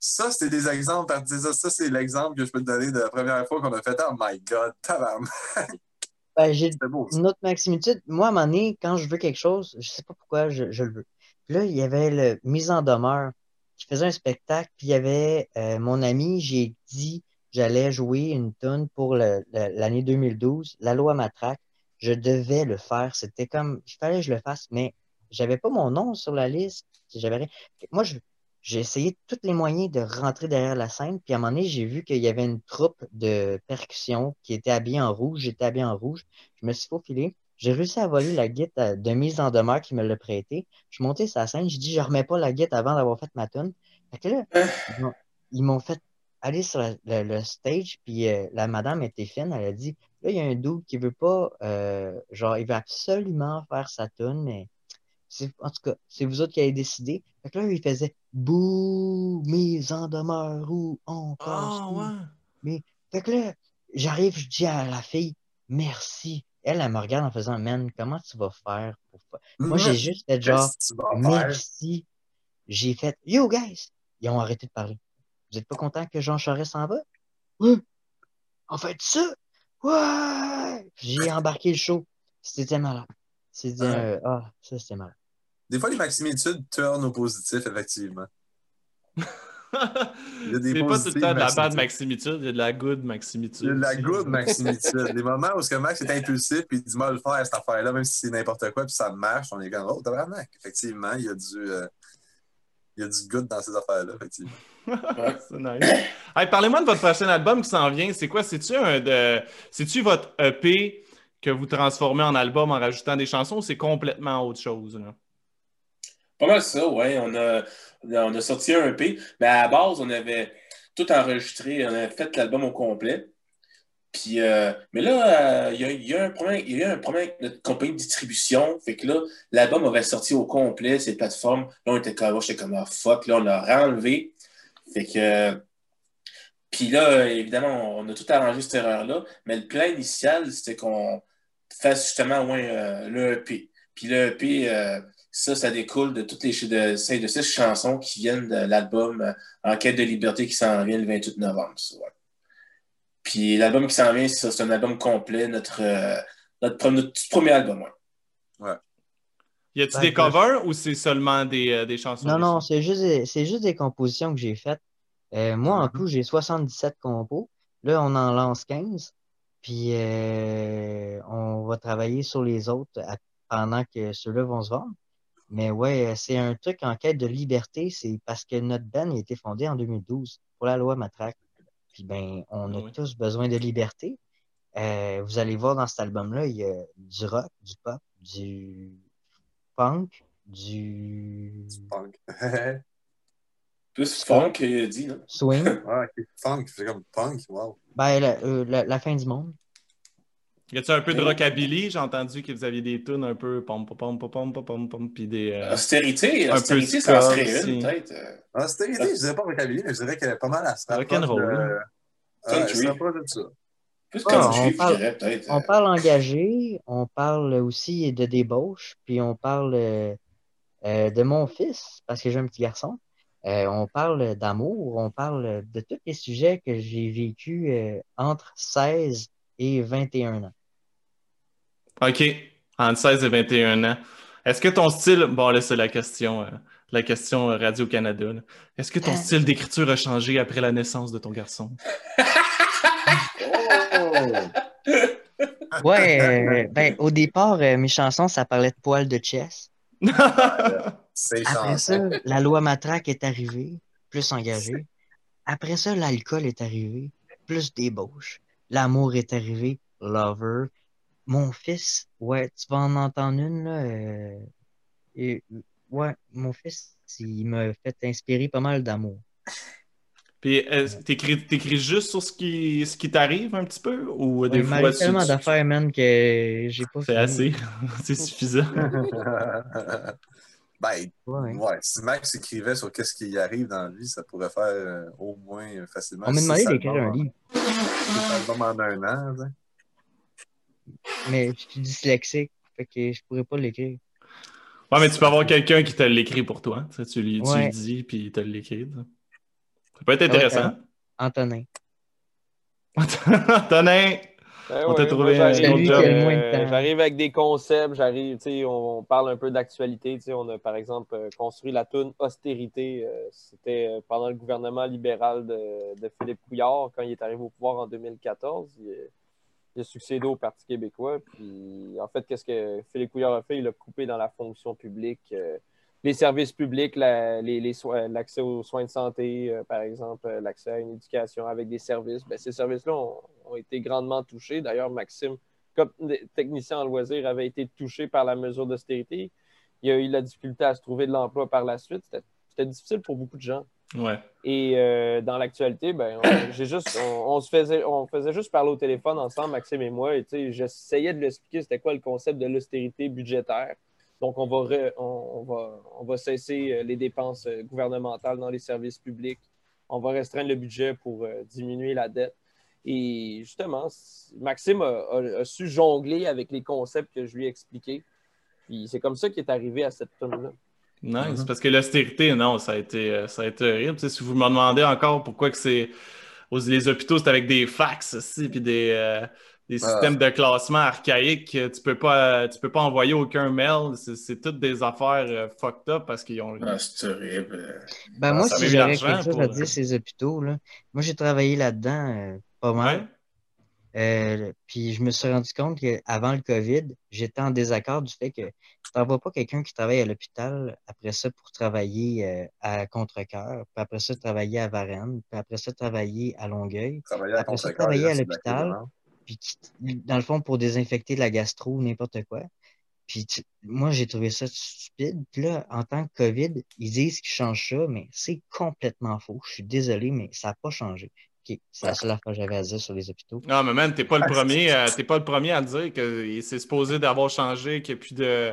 Ça, c'était des exemples. par- Ça, ça c'est l'exemple que je peux te donner de la première fois qu'on a fait. Oh my God, tabarnak, Ben, j'ai une autre maximitude. Moi, à un moment donné, quand je veux quelque chose, je sais pas pourquoi je, je le veux. Puis là, il y avait le mise en demeure qui faisait un spectacle, puis il y avait euh, mon ami, j'ai dit j'allais jouer une tune pour l'année 2012, la loi matraque. Je devais le faire. C'était comme, il fallait que je le fasse, mais j'avais pas mon nom sur la liste. J'avais rien. Moi, je, j'ai essayé tous les moyens de rentrer derrière la scène, puis à un moment donné, j'ai vu qu'il y avait une troupe de percussion qui était habillée en rouge. J'étais habillé en rouge. Je me suis faufilé. J'ai réussi à voler la guitare de mise en demeure qui me l'a prêté. Je suis monté sur la scène. J'ai dit, je remets pas la guitare avant d'avoir fait ma tune. Fait que là, ils m'ont- ils m'ont fait aller sur la- le, le stage, puis euh, la madame était fine. Elle a dit, là, il y a un dude qui veut pas, euh, genre, il veut absolument faire sa tune, mais en tout cas, c'est vous autres qui avez décidé. Fait que là, il faisait, bouh, mise en demeure ou on Ah, passe. ouais. Fait que là, j'arrive, je dis à la fille, merci. Elle, elle me regarde en faisant, man, comment tu vas faire pour Moi, j'ai juste fait genre, merci. J'ai fait, yo, guys! Ils ont arrêté de parler. Vous êtes pas content que Jean Charest s'en va? Oui. En fait, ça? Ouais! J'ai embarqué le show. C'était malade. C'était, euh, ah, ça, c'était malade. Des fois, les maximitudes tournent au positif, effectivement. Il y a des C'est pas tout le temps de la bad maximitude, il y a de la good maximitude. Il y a de la good maximitude. Des moments où ce que Max est impulsif puis il dit moi le faire cette affaire-là, même si c'est n'importe quoi, puis ça marche, on est comme Oh, tabarnak. Effectivement, il y a du. euh, il y a du good dans ces affaires-là, effectivement. C'est nice. Hey, Parlez-moi de votre prochain album qui s'en vient. C'est quoi? C'est-tu un de. C'est-tu votre EP que vous transformez en album en rajoutant des chansons ou c'est complètement autre chose? là? Pas mal ça, ouais. On a, on a sorti un EP. Mais à la base, on avait tout enregistré. On avait fait l'album au complet. Puis, euh, mais là, euh, il y, a- un problème, il y a eu un problème avec notre compagnie de distribution. Fait que là, l'album avait sorti au complet, ces plateformes. Là, on était comme, j'étais comme, ah, fuck. Là, on l'a renlevé. Fait que. puis là, évidemment, on a tout arrangé cette erreur-là. Mais le plan initial, c'était qu'on fasse justement ouais, euh, le EP. Puis le EP, Ça, ça découle de toutes les de, de six chansons qui viennent de l'album euh, En quête de liberté qui s'en vient le 28 novembre. Puis l'album qui s'en vient, c'est un album complet, notre, euh, notre, notre, premier album. Ouais. Y a-t-il Ben, des covers ou c'est seulement des, euh, des chansons? Non, non, c'est juste, des- c'est juste des compositions que j'ai faites. Euh, moi, en Mhm. tout, j'ai 77 compos. Là, on en lance 15. Puis, euh, on va travailler sur les autres à- pendant que ceux-là vont se vendre. Mais ouais, c'est un truc en quête de liberté. C'est parce que notre band a été fondé en 2012 pour la loi Matraque. Puis, ben, on a Oui. tous besoin de liberté. Euh, vous allez voir dans cet album-là, il y a du rock, du pop, du punk, du Funk. Plus funk qu'il a dit, non? swing. ouais, ok. Funk, c'est comme punk, wow. Ben, la, euh, la- la fin du monde. Y a-tu un peu de rockabilly? J'ai entendu que vous aviez des tunes un peu pom pom pom pom pom pom puis des. Euh, euh austérité, austérité, ça en serait peut-être. Euh, ah, austérité, je dirais pas rockabilly, mais je dirais qu'elle est pas mal à se Rock'n'roll. Country. Euh, Plus ah, country, je dirais peut-être. On parle engagé, on parle aussi de débauche, puis on parle de mon fils, parce que j'ai un petit garçon. on parle d'amour, on parle de tous les sujets que j'ai vécu entre 16 et 21 ans. OK. Entre 16 et 21 ans. Est-ce que ton style. Bon, là, c'est la question, euh, la question euh, Radio-Canada. Est-ce que ton style d'écriture a changé après la naissance de ton garçon? Oh! Ouais, euh, ben, au départ, euh, mes chansons, ça parlait de poils de chess. C'est Après ça, la loi matraque est arrivée, plus engagée. Après ça, l'alcool est arrivé, plus débauche. L'amour est arrivé, lover. Mon fils, ouais, tu vas en entendre une, là. euh, et, ouais, mon fils, il m'a fait inspirer pas mal d'amour. Puis, t'écris, t'écris juste sur ce qui, ce qui t'arrive un petit peu? Ou des fois, m'arrive tellement tu- d'affaires, man, que j'ai pas C'est fini. assez. c'est suffisant. ben, Ouais. ouais, si Max écrivait sur qu'est-ce qui y arrive dans la vie, ça pourrait faire euh, au moins facilement. On m'a demandé d'écrire un livre, six albums en un an. Mais je suis dyslexique, fait que je pourrais pas l'écrire. Ouais, mais tu peux avoir quelqu'un qui te l'écrit pour toi. Tu, sais, tu lui, tu lui dis, puis il te l'écrit. Ça Ça peut être Ouais, intéressant. Antonin. Tonin! Ben On t'a trouvé moi, un j'arrive, autre job. euh. J'arrive avec des concepts, j'arrive, tu sais, on, on parle un peu d'actualité. tu sais, On a, par exemple, euh, construit la toune Austérité. euh, C'était pendant le gouvernement libéral de, de Philippe Couillard, quand il est arrivé au pouvoir en 2014. Il, euh, il a succédé au Parti québécois. Puis, en fait, qu'est-ce que Philippe Couillard a fait? Il a coupé dans la fonction publique. euh, les services publics, l'accès aux soins de santé, euh, par exemple, euh, l'accès à une éducation avec des services, ben, ces services-là ont, ont été grandement touchés. D'ailleurs, Maxime, comme technicien en loisirs, avait été touché par la mesure d'austérité. Il a eu la difficulté à se trouver de l'emploi par la suite. C'était difficile pour beaucoup de gens. Et euh, dans l'actualité, ben, on, faisait, on faisait juste parler au téléphone ensemble, Maxime et moi, et j'essayais de lui expliquer c'était quoi le concept de l'austérité budgétaire. Donc, on va, on, va, on va cesser euh, les dépenses euh, gouvernementales dans les services publics. On va restreindre le budget pour diminuer la dette. Et justement, Maxime a, su jongler avec les concepts que je lui ai expliqués. Puis c'est comme ça qu'il est arrivé à cette tune-là. Nice. Mhm. Parce que l'austérité, non, ça a été, euh, ça a été horrible. Tu sais, si vous me demandez encore pourquoi que c'est. aux- Les hôpitaux, c'est avec des fax aussi, puis des, euh, des Ah. systèmes de classement archaïques. Tu peux pas, tu peux pas envoyer aucun mail. C'est, toutes des affaires euh, fucked up parce qu'ils ont. Ah, c'est horrible. Ben Ah, moi, si l'argent quelque chose pour- à dire ces hôpitaux, là, moi j'ai travaillé là-dedans euh, pas mal. Ouais. Euh, puis je me suis rendu compte qu'avant le COVID, j'étais en désaccord du fait que tu n'envoies pas quelqu'un qui travaille à l'hôpital après ça pour travailler euh, à Contrecoeur, puis après ça travailler à Varennes, puis après ça travailler à Longueuil, Travailler à Après ça, travailler à l'hôpital. puis dans le fond pour désinfecter de la gastro ou n'importe quoi. Puis tu- moi j'ai trouvé ça stupide. Puis là, en tant que COVID, ils disent qu'ils changent ça, mais c'est complètement faux. Je suis désolé, mais ça n'a pas changé. C'est la seule affaire que j'avais à dire sur les hôpitaux. Non, mais man, t'es pas le Ah, premier, euh, t'es pas le premier à dire que c'est supposé d'avoir changé, qu'il n'y a plus de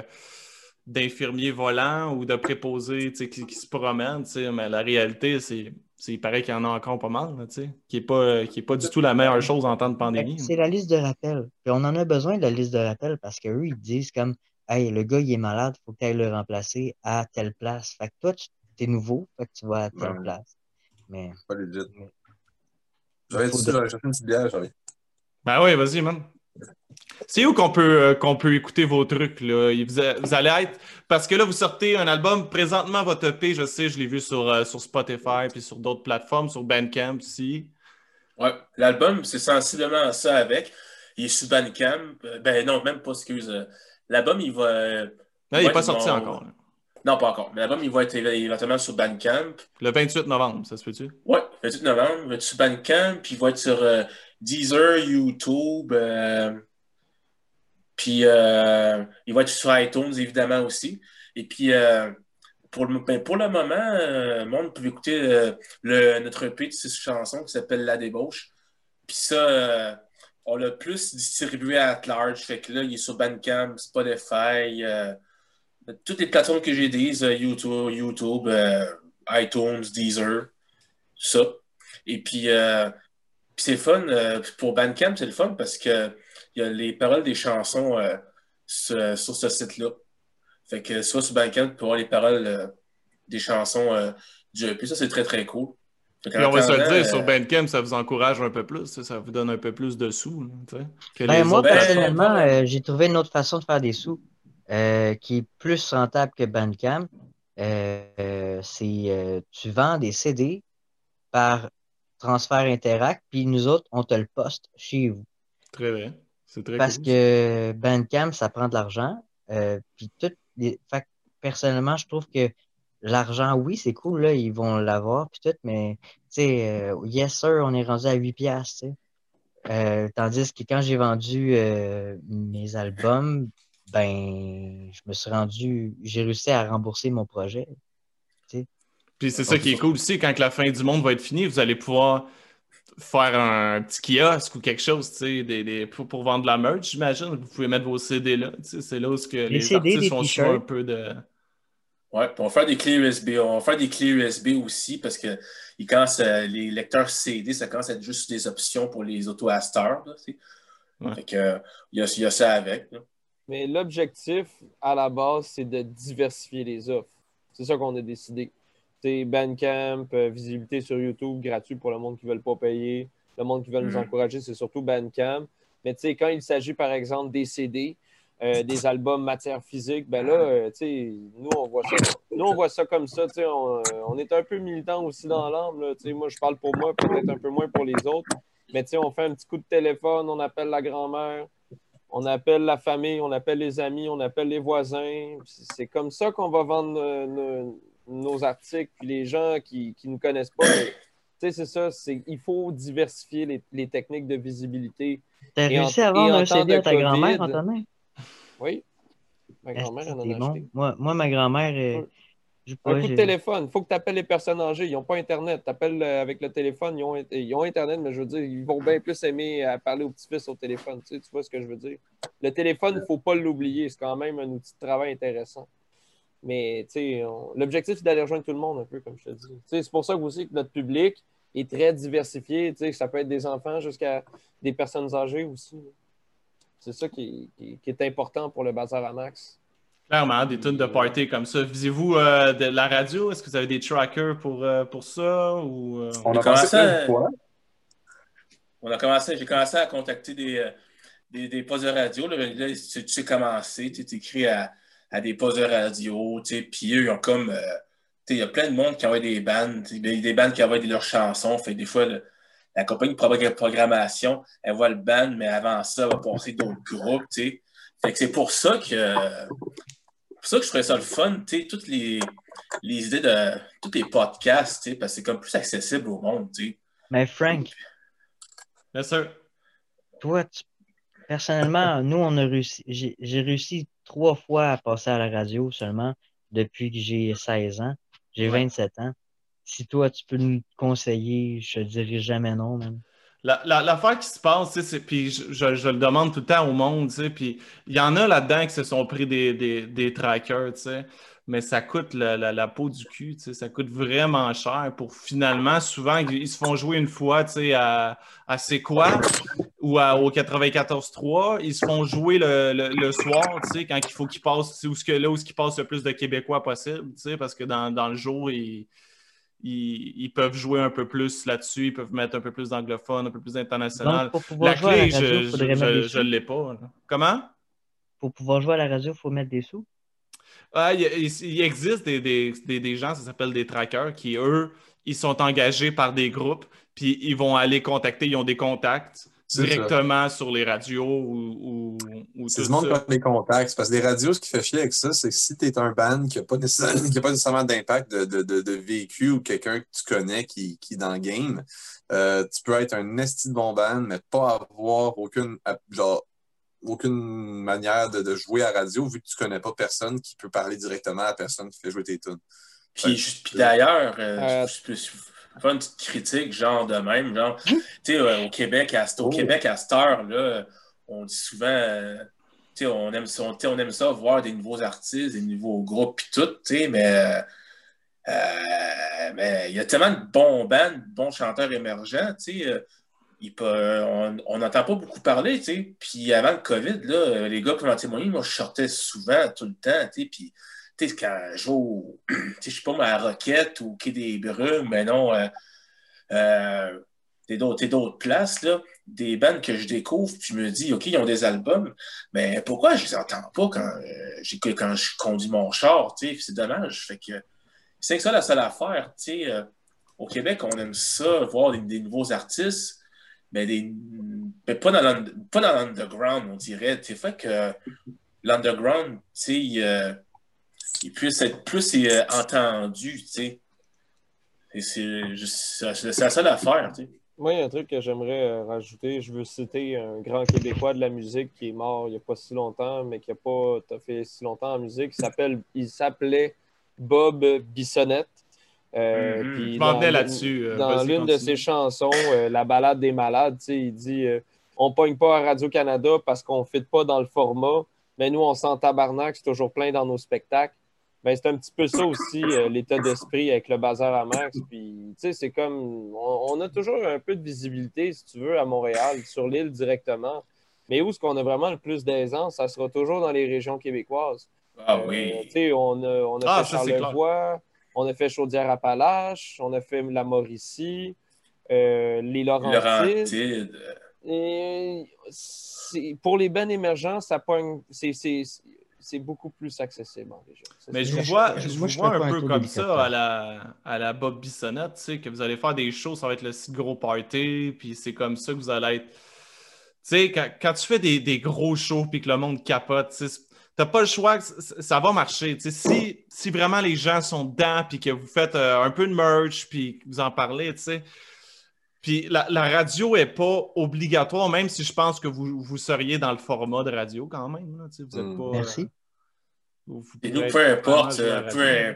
d'infirmiers volants ou de préposés tu sais, qui, qui se promènent, tu sais, mais la réalité, c'est, c'est il paraît qu'il y en a encore pas mal, là, tu sais, qui n'est pas, qui est pas du tout la meilleure chose en temps de pandémie. Ben, C'est la liste de rappel. Puis on en a besoin de la liste de rappel parce qu'eux, ils disent comme Hey, le gars, il est malade, faut que tu ailles le remplacer à telle place. Fait que toi, tu es nouveau, fait que tu vas à telle Ouais. place. Mais Pas legit. Mais- De- ça, j'aurais cherché une petite bière. Ben oui, vas-y, man. C'est où qu'on peut, euh, qu'on peut écouter vos trucs, là? Vous, a- vous allez être... Parce que là, vous sortez un album, présentement, votre EP, je sais, je l'ai vu sur, euh, sur Spotify, puis sur d'autres plateformes, sur Bandcamp aussi. Ouais, l'album, c'est sensiblement ça avec. Il est sur Bandcamp. Euh, Ben non, même pas, excuse. L'album, il va. Là, il n'est pas sorti vont- encore. là. Non, pas encore. Mais l'album, il va être éventuellement sur Bandcamp. Le 28 novembre, ça se peut-tu? Ouais, le 28 novembre, il va être sur Bandcamp, puis il va être sur euh, Deezer, YouTube, euh, puis euh, il va être sur iTunes, évidemment, aussi. Et puis, pour, le, ben, pour le moment, le monde peut écouter le, notre EP de six chansons qui s'appelle La Débauche. Puis ça, on l'a plus distribué à large. Fait que là, il est sur Bandcamp, Spotify, toutes les plateformes que j'ai dites, euh, YouTube, YouTube euh, iTunes, Deezer, ça. Et puis, euh, puis c'est fun. euh, pour Bandcamp, c'est le fun parce que il y a les paroles des chansons euh, sur, sur ce site-là. Fait que soit sur Bandcamp, tu peux voir les paroles euh, des chansons euh, du EP. Ça, c'est très, très cool. Puis on va se le dire, sur Bandcamp, ça vous encourage un peu plus, ça, vous donne un peu plus de sous, là, que Ben, les moi, personnellement, euh, j'ai trouvé une autre façon de faire des sous euh, qui est plus rentable que Bandcamp. Euh, c'est euh, tu vends des CD par transfert Interact, puis nous autres, on te le poste chez vous. Très vrai. C'est très Parce cool. que Bandcamp, ça prend de l'argent. Euh, puis tout les... fait que personnellement, je trouve que l'argent, oui, c'est cool, là, ils vont l'avoir, puis tout, mais tu sais, euh, yes sir, on est rendu à 8 piastres, tu sais. Euh, tandis que quand j'ai vendu euh, mes albums, ben, je me suis rendu, j'ai réussi à rembourser mon projet. Puis c'est ça qui est cool aussi, quand que la fin du monde va être finie, vous allez pouvoir faire un petit kiosque ou quelque chose, tu sais, des, des- pour, pour vendre de la merch, j'imagine. Vous pouvez mettre vos CD là. tu sais, C'est là où ce que les, CD, artistes souvent t-shirts. un peu de. Ouais, puis on va faire des clés USB. On va faire des clés USB aussi parce que ils commencent, euh, les lecteurs CD, ça commence à être juste des options pour les auto-asters. là, tu sais. Ouais. Fait que, euh, il y, a, il y a ça avec. là. Mais l'objectif, à la base, c'est de diversifier les offres. C'est ça qu'on a décidé. C'est Bandcamp, euh, visibilité sur YouTube, gratuit pour le monde qui ne veut pas payer. Le monde qui veut nous Mhm. encourager, c'est surtout Bandcamp. Mais tu sais, quand il s'agit, par exemple, des CD, euh, des albums matière physique, ben là, euh, tu sais, nous, on voit ça. Nous, on voit ça comme ça. On, euh, on est un peu militant aussi dans l'âme. Moi, je parle pour moi, peut-être un peu moins pour les autres. Mais tu sais, on fait un petit coup de téléphone, on appelle la grand-mère, on appelle la famille, on appelle les amis, on appelle les voisins. C'est comme ça qu'on va vendre nos, nos articles. Puis les gens qui ne nous connaissent pas, tu sais, c'est ça. Il faut diversifier les, les techniques de visibilité. T'as Et en- réussi à vendre en un CD de à ta grand-mère, Antonin? Oui. Ma grand-mère en a bon. acheté. Moi, moi, ma grand-mère. Un coup de téléphone. Il faut que tu appelles les personnes âgées. Ils n'ont pas Internet. Tu appelles avec le téléphone. Ils ont, ils ont Internet, mais je veux dire, ils vont bien plus aimer à parler au petit-fils au téléphone. Tu, sais, tu vois ce que je veux dire? Le téléphone, il ne faut pas l'oublier. C'est quand même un outil de travail intéressant. Mais on- l'objectif, c'est d'aller rejoindre tout le monde un peu, comme je te dis. C'est pour ça que aussi que notre public est très diversifié. Ça peut être des enfants jusqu'à des personnes âgées aussi. C'est ça qui, qui- qui est important pour le bazar à max. Clairement, des tunes de party comme ça. Visez-vous euh, de la radio? Est-ce que vous avez des trackers pour, euh, pour ça? Ou, euh, On a commencé commencé à-. On a commencé, j'ai commencé à contacter des, des, des postes de radio. Là, Là, tu, tu sais commencer, tu écris à, à des postes de radio, tu sais, puis eux, ils ont comme. euh, tu sais, il y a plein de monde qui envoie des bandes, sais, des des bandes qui envoient leurs chansons. Fait des fois, le- la compagnie de progr- programmation, elle voit le band, mais avant ça, elle va passer d'autres groupes, tu sais. Fait que c'est pour ça que. Pour ça que je trouvais ça le fun, tu sais, toutes les, les idées de. tous les podcasts, tu sais, parce que c'est comme plus accessible au monde, tu sais. Mais Frank, Bien sûr. toi, tu- personnellement, nous, on a réussi. J'ai j'ai réussi trois fois à passer à la radio seulement depuis que j'ai 16 ans. J'ai Ouais. 27 ans. Si toi, tu peux nous conseiller, je te dirai jamais non, même. La- la- L'affaire qui se passe, puis je, je- le demande tout le temps au monde, puis il y en a là-dedans qui se sont pris des, des, trackers, mais ça coûte la, peau du cul, ça coûte vraiment cher pour finalement, souvent, ils se font jouer une fois, à, à C'est quoi ou à, au 94-3, ils se font jouer le, le- le soir, quand il faut qu'ils passent, ce là où ce qu'ils passent le plus de Québécois possible, parce que dans, dans le jour, ils, ils, ils peuvent jouer un peu plus là-dessus, ils peuvent mettre un peu plus d'anglophone, un peu plus d'international. Donc, pour pouvoir La jouer à clé, la radio, je sous. l'ai pas. là. Comment? Pour pouvoir jouer à la radio, il faut mettre des sous. Ah, il, il- il existe des, des- des- des gens, ça s'appelle des trackers, qui, eux, ils sont engagés par des groupes, puis ils vont aller contacter, ils ont des contacts Ça. directement sur les radios ou, ou, ou C'est tout du monde qui des contacts. Parce que les radios, ce qui fait chier avec ça, c'est que si tu es un band qui n'a pas, nécessairement- qui a pas nécessairement d'impact de, de, de, de vécu ou quelqu'un que tu connais qui, qui est dans le game, euh, tu peux être un esti de bon band, mais pas avoir aucune, genre, aucune manière de, de jouer à la radio vu que tu connais pas personne qui peut parler directement à la personne qui fait jouer tes tunes. Puis, d'ailleurs, euh, Euh, je peux faire une petite critique, genre de même. Genre, tu sais, euh, au Québec, à, au Oh. Québec, à cette heure, là, on dit souvent, euh, tu sais, on aime, ça, on, on aime ça, voir des nouveaux artistes, des nouveaux groupes, puis tout, tu sais, mais euh, mais il y a tellement de bons bands, de bons chanteurs émergents, tu sais. euh, il peut- on n'entend pas beaucoup parler, tu sais. Puis avant le COVID, là, les gars peuvent en témoigner, moi, je sortais souvent, tout le temps, tu sais. Puis, sais, quand je joue, tu sais, je sais pas, à Roquette ou Quai des Brumes, mais non, euh, euh, d'autres places, là, des bandes que je découvre, puis je me dis, OK, ils ont des albums, mais pourquoi je les entends pas quand, euh, quand je conduis mon char, c'est dommage. Fait que c'est ça la seule affaire, euh, au Québec, on aime ça, voir des, nouveaux artistes, mais, des, mais pas dans pas dans l'underground, on dirait. Fait que l'underground, tu sais, euh, il puisse être plus euh, entendu, tu sais. Et c'est la seule affaire, tu sais. Moi, il y a un truc que j'aimerais euh, rajouter. Je veux citer un grand Québécois de la musique qui est mort il n'y a pas si longtemps, mais qui n'a pas fait si longtemps en musique. Il s'appelle- Il s'appelait Bob Bissonnette. Euh, puis Je m'en dans venais l'une- là-dessus, euh, Dans l'une de ses chansons, euh, La balade des malades, tu sais, il dit euh, On pogne pas à Radio-Canada parce qu'on ne fit pas dans le format, mais nous, on sent tabarnak, c'est toujours plein dans nos spectacles. Ben, c'est un petit peu ça aussi, euh, l'état d'esprit avec le bazar à Max. Puis, tu sais, c'est comme. On, on a toujours un peu de visibilité, si tu veux, à Montréal, sur l'île directement. Mais où est-ce qu'on a vraiment le plus d'aisance? Ça sera toujours dans les régions québécoises. Ah Euh, oui. tu sais, on a, on a Ah, fait Charlevoix, on a fait Chaudière-Appalaches, on a fait la Mauricie, euh, les Laurentides. Laurentide. Et pour les bennes émergents, ça pogne, c'est, c'est, c'est beaucoup plus accessible en région. Ça, Mais je vous vois, je- je vous un peu comme ça à la, à la Bob Bissonnette, tu sais, que vous allez faire des shows, ça va être le site gros party, puis c'est comme ça que vous allez être. Tu sais, quand, quand tu fais des, des gros shows puis que le monde capote, tu t'as pas le choix, ça va marcher. Tu sais, si, si vraiment les gens sont dedans puis que vous faites euh, un peu de merch puis que vous en parlez, tu sais. Puis la, la radio est pas obligatoire, même si je pense que vous, vous seriez dans le format de radio quand même. Là, tu sais, vous êtes pas, Merci. euh, vous- vous Et nous, peu importe, la euh,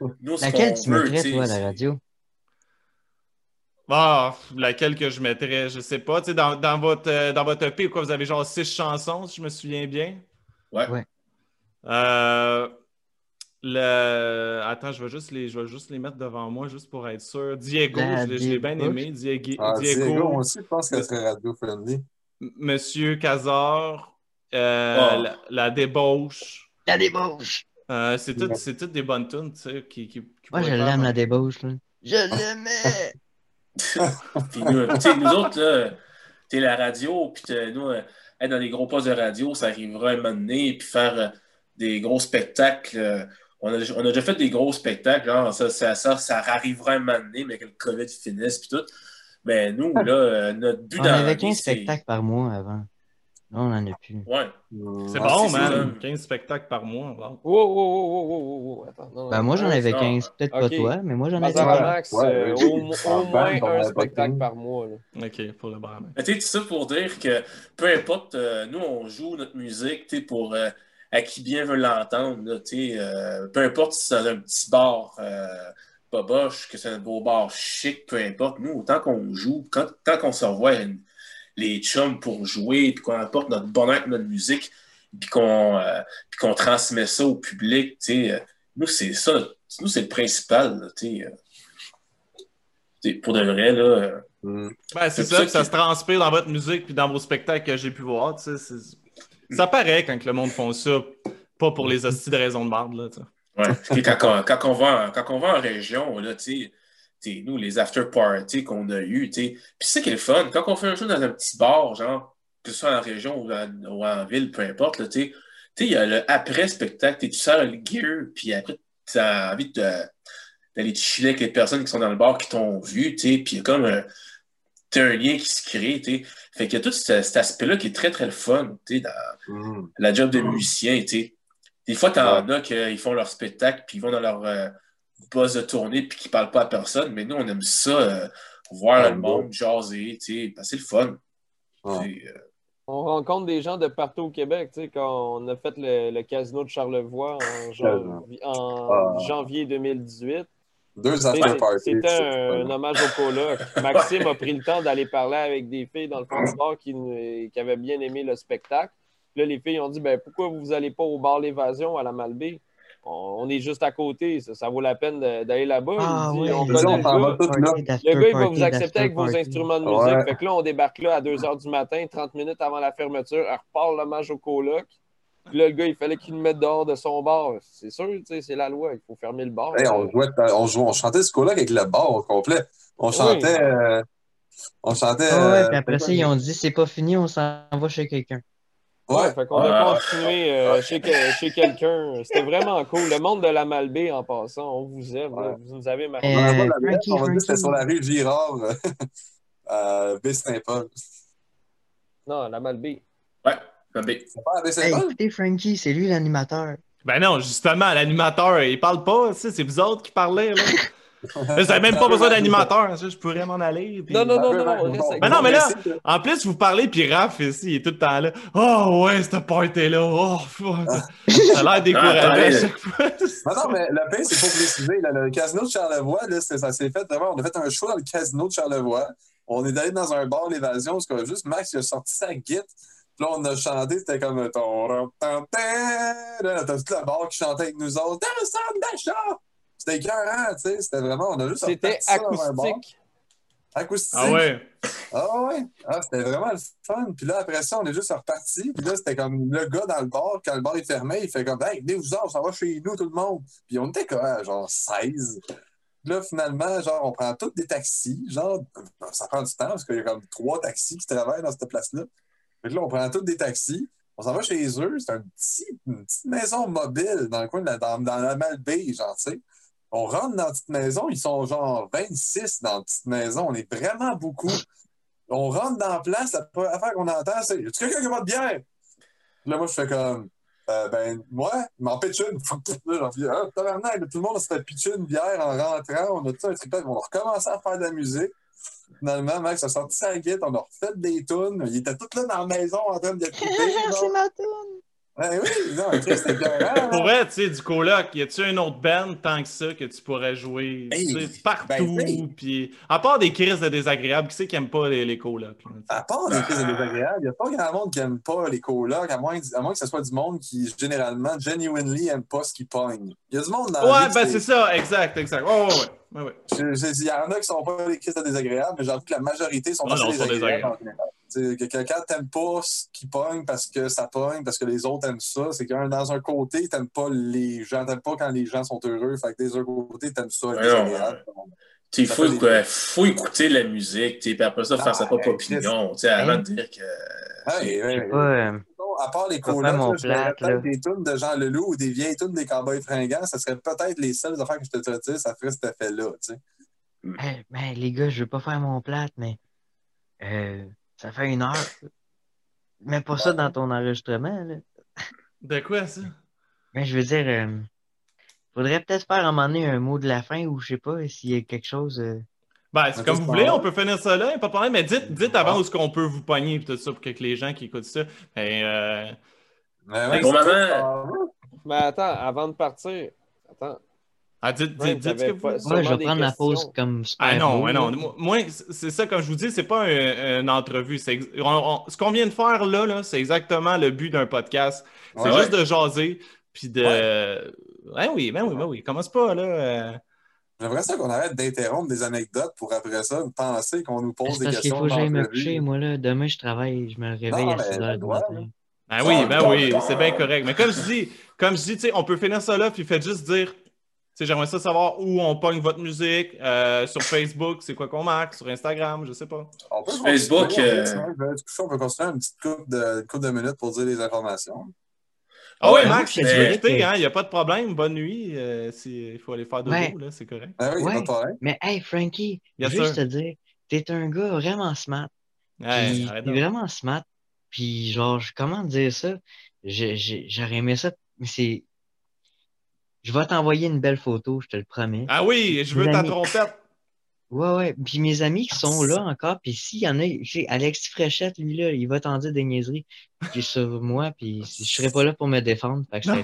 peu nous, Laquelle tu veut, mettrais, toi, à la radio? Ah, laquelle que je mettrais, je sais pas. Tu sais, dans, dans votre, euh, dans votre EP, quoi, vous avez genre six chansons, si je me souviens bien. Ouais. Ouais. Euh, le... Attends, je vais, juste les, je vais juste les mettre devant moi, juste pour être sûr. Diego, La je l'ai- bien aimé. Diego, Ah, Diego, Diego, moi aussi, je pense qu'elle serait radio-friendly. Monsieur Cazor, euh, Oh. la, la débauche. La débauche! Euh, c'est tout- Ouais. c'est toutes des bonnes tunes, tu sais, qui, qui, qui Moi, je l'aime, la débauche. Là. Je l'aimais! Puis nous, tu sais, nous autres, là, t'es la radio, puis nous, euh, être dans des gros postes de radio, ça arrivera un moment donné, puis faire des gros spectacles. On, a, on a déjà fait des gros spectacles, genre, ça, ça, ça, ça arrivera un moment donné, mais que le COVID finisse, puis tout. Mais nous, là, euh, notre but On dans avait vie, 15 c'est... spectacles par mois avant. Là, on en a plus. Ouais. C'est Ah, bon, man. ça. 15 spectacles par mois. wow. Wow, wow, wow, wow, wow, wow, wow. Attends, non, Ben, non. moi, j'en avais non. 15. Peut-être pas toi, mais moi, j'en avais Bazar à 15. Max, Ouais, euh, oui. au, moins un spectacle par mois. là. OK, pour le bar. Mais tu sais, tout ça pour dire que peu importe, euh, nous, on joue notre musique, tu sais, pour euh, à qui bien veut l'entendre, euh, peu importe si c'est dans un petit bar euh, boboche, que c'est un beau bar chic, peu importe, nous, autant qu'on joue, quand, tant qu'on se revoit une- les chums pour jouer, puis qu'on apporte notre bonheur avec notre musique, puis qu'on euh, puis qu'on transmet ça au public, euh, nous, c'est ça. Nous, c'est le principal. Là, tu sais, euh. Tu sais, pour de vrai, là. euh, Mm. Ben, c'est C'est ça, ça que ça se transpire dans votre musique puis dans vos spectacles que j'ai pu voir. tu sais, c'est- Ça paraît quand que le monde font ça, pas pour les hosties de raisons de marde. Là. Ouais. Quand, on, va quand va en région, là, nous, les after parties qu'on a eu, tu sais. Puis c'est qui est le fun. Quand on fait un show dans un petit bar, genre, que ce soit en région ou en, ville, peu importe, tu sais, il y a le après-spectacle, tu sors le gear, puis après, tu as envie d'aller te chiller avec les personnes qui sont dans le bar qui t'ont vu, tu puis il y a comme un, un lien qui se crée, tu sais. Fait qu'il y a tout ce- cet aspect-là qui est très, très le fun, tu sais, dans Mm. la job de musicien, tu sais. Des fois, t'en as qu'ils font leur spectacle, puis ils vont dans leur euh, buzz de tournée, puis qu'ils parlent pas à personne. Mais nous, on aime ça, euh, voir Ouais, le monde, jaser, tu sais. que c'est le fun. Ouais. Euh, On rencontre des gens de partout au Québec. Tu sais, quand on a fait le, le casino de Charlevoix en Ah. janvier 2018, Deux after parties. c'était c'est un, hommage au coloc. Maxime a pris le temps d'aller parler avec des filles dans le fond du bar qui, qui avaient bien aimé le spectacle. Puis Là, les filles ont dit ben, pourquoi vous n'allez pas au bar L'Évasion à la Malbaie? On, on est juste à côté, ça, ça vaut la peine d'aller là-bas. Ah, on connaît le gars. Le il va vous accepter avec vos instruments de musique. Ouais. Fait que là, on débarque là à 2 h du matin, 30 minutes avant la fermeture. Elle repart l'hommage au coloc. Puis là, le gars, il fallait qu'il le mette dehors de son bar. C'est sûr, tu sais, c'est la loi. Il faut fermer le bar. Hey, on, jouait, on, jouait, on chantait ce coloc avec le bar au complet. On chantait. euh, on chantait. Ah ouais, euh, puis après ça, ils ont dit c'est pas fini, on s'en va chez quelqu'un. Ouais, Ouais. fait qu'on a Ah. continué euh, chez, que- chez quelqu'un. C'était vraiment cool. Le monde de la Malbaie, en passant, on vous aime. Ouais. Vous nous avez marqué. Euh, On va dire que c'était sur la rue Girard, à Baie-Saint-Paul. Non, la Malbaie. ouais, C'est pas Hey, écoutez, Frankie, c'est lui l'animateur. Ben non, justement, l'animateur, il parle pas, tu sais, c'est vous autres qui parlez, là. Vous même pas besoin d'animateur, ça, je pourrais m'en aller. puis- Non, non, non, non, on reste avec Ben non, mais là- En plus, vous parlez, puis Raph, ici, il est tout le temps là. Oh, ouais, cette party-là. Oh, fuck. Ça a l'air découragé Ah, à ouais. chaque fois. Ah non, mais le pire, c'est pour préciser, là, le casino de Charlevoix, là, c'est- ça s'est fait vraiment. On a fait un show dans le casino de Charlevoix. On est allé dans un bar l'évasion, parce que juste Max il a sorti sa guitare. Là, on a chanté, c'était comme ton. Là, t'as tout le bar qui chantait avec nous autres? Dans le centre d'achat! C'était écœurant, tu sais. C'était vraiment. On a juste C'était ça acoustique. Acoustique. Ah ouais. Ah ouais, ah, c'était vraiment le fun. Puis là, après ça, on est juste reparti. Puis là, c'était comme le gars dans le bar, quand le bar est fermé, il fait comme Hey, venez-vous en, on s'en va chez nous, tout le monde. Puis on était quoi, genre 16. Puis là, finalement, genre, on prend tous des taxis. Genre, ça prend du temps parce qu'il y a comme trois taxis qui travaillent dans cette place-là. Là, on prend tous des taxis. On s'en va chez eux. C'est une petite maison mobile dans le coin de la, dans, dans la Malbaie, genre, sais. On rentre dans la petite maison, ils sont genre 26 dans la petite maison. On est vraiment beaucoup. On rentre dans la place, la première affaire qu'on entend, c'est Y'a-tu quelqu'un qui a de bière? Là, moi, je fais comme euh, Ben, moi, il m'en pitch une. J'en Ah, tout le monde se fait pitcher une bière en rentrant. On a tout un triplet, on a recommencé à faire de la musique. Finalement, Max a sorti sa guitare, on a refait des tunes. Il était tout là dans la maison en train de couper. C'est ma tourne. Ben oui, non, Chris, c'était écœurant, Pour là. vrai, tu sais, du coloc, y a-tu une autre band tant que ça que tu pourrais jouer? Hey, partout? ben, hey. puis à part des crises de désagréables, qui c'est qui aime pas les, les colocs? À part des crises désagréables, il n'y a pas grand monde qui n'aime pas les colocs, à moins, à moins que ce soit du monde qui, généralement, genuinely n'aime pas ce qui pogne. Il y a du monde dans la Ouais, ben c'est ça, exact, exact. Ouais, ouais, je- Il y en a qui sont pas des crises désagréables, mais j'avoue que la majorité sont Ah non, sont désagréables. sais, que Quelqu'un t'aime pas ce qui pogne parce que ça pogne, parce que les autres aiment ça. C'est qu'un dans un côté, t'aimes pas les gens, t'aimes pas quand les gens sont heureux. Fait que des autres côtés, t'aimes ça, Ouais, il faut, des- écouter la musique, puis après ça, faire sa propre Ah, opinion, avant de dire que. Ouais, ouais, Je sais ouais. pas. euh, À part les plat, peut-être des tunes de Jean Leloup ou des vieilles tunes des Cowboys fringants. Ça serait peut-être les seules affaires que je te sais, ça ferait cet effet-là. hey, ben, les gars, je veux pas faire mon plat, mais euh, ça fait une heure. Mets pas ça dans ton enregistrement, là. De quoi ça? Ben, je veux dire, euh, faudrait peut-être faire à un moment donné un mot de la fin ou je sais pas s'il y a quelque chose. euh, Ben, c'est comme vous voulez, on peut finir ça là, pas de problème, mais dites, dites avant où est-ce qu'on peut vous pogner et tout ça pour que les gens qui écoutent ça. Ben, euh, ouais, moment. tout. Mais attends, avant de partir, attends. ah, dites, Ouais, dites, dites ce que vous Moi, je vais prendre la pause comme Ah non, ouais, non. Moi, c'est ça, comme je vous dis, c'est pas un- une entrevue. C'est ex- on- on- ce qu'on vient de faire là, là c'est exactement le but d'un podcast. C'est Ouais. juste de jaser, puis de Ben oui, ben oui, ben oui. Commence pas, là. euh. J'aimerais ça qu'on arrête d'interrompre des anecdotes pour après ça penser qu'on nous pose des parce qu'il questions. faut que j'aille me coucher, moi, là. Demain, je travaille, je me réveille Non, à mais 6 t'as heures le du droit, matin. Ben oui, ben oui, c'est bien correct. Mais comme je dis, comme je dis, tu sais, on peut finir ça là, puis faites juste dire, tu sais, j'aimerais ça savoir où on pogne votre musique, euh, sur Facebook, c'est quoi qu'on marque, sur Instagram, je sais pas. On peut Sur Facebook, on peut euh, on peut continuer une petite couple de, couple de minutes pour dire les informations. Ah ouais, Ouais, Max, moi, tu dirais quitter, hein, il n'y a pas de problème, bonne nuit, euh, il faut aller faire dodo, Ouais. là, c'est correct. Ah oui, Ouais. pas. Mais hey, Frankie, Yes, juste sir. te dire, t'es un gars vraiment smart. Ouais, t'es vraiment smart. Puis genre, comment dire ça? J'aurais aimé ça, mais c'est... Je vais t'envoyer une belle photo, je te le promets. Ah oui, je veux ta trompette. Ouais, ouais. Puis mes amis qui sont là encore, puis s'il y en a, sais, Alex Fréchette, lui, là, il va t'en dire des niaiseries puis sur moi, puis je serais pas là pour me défendre. Fait que je Non,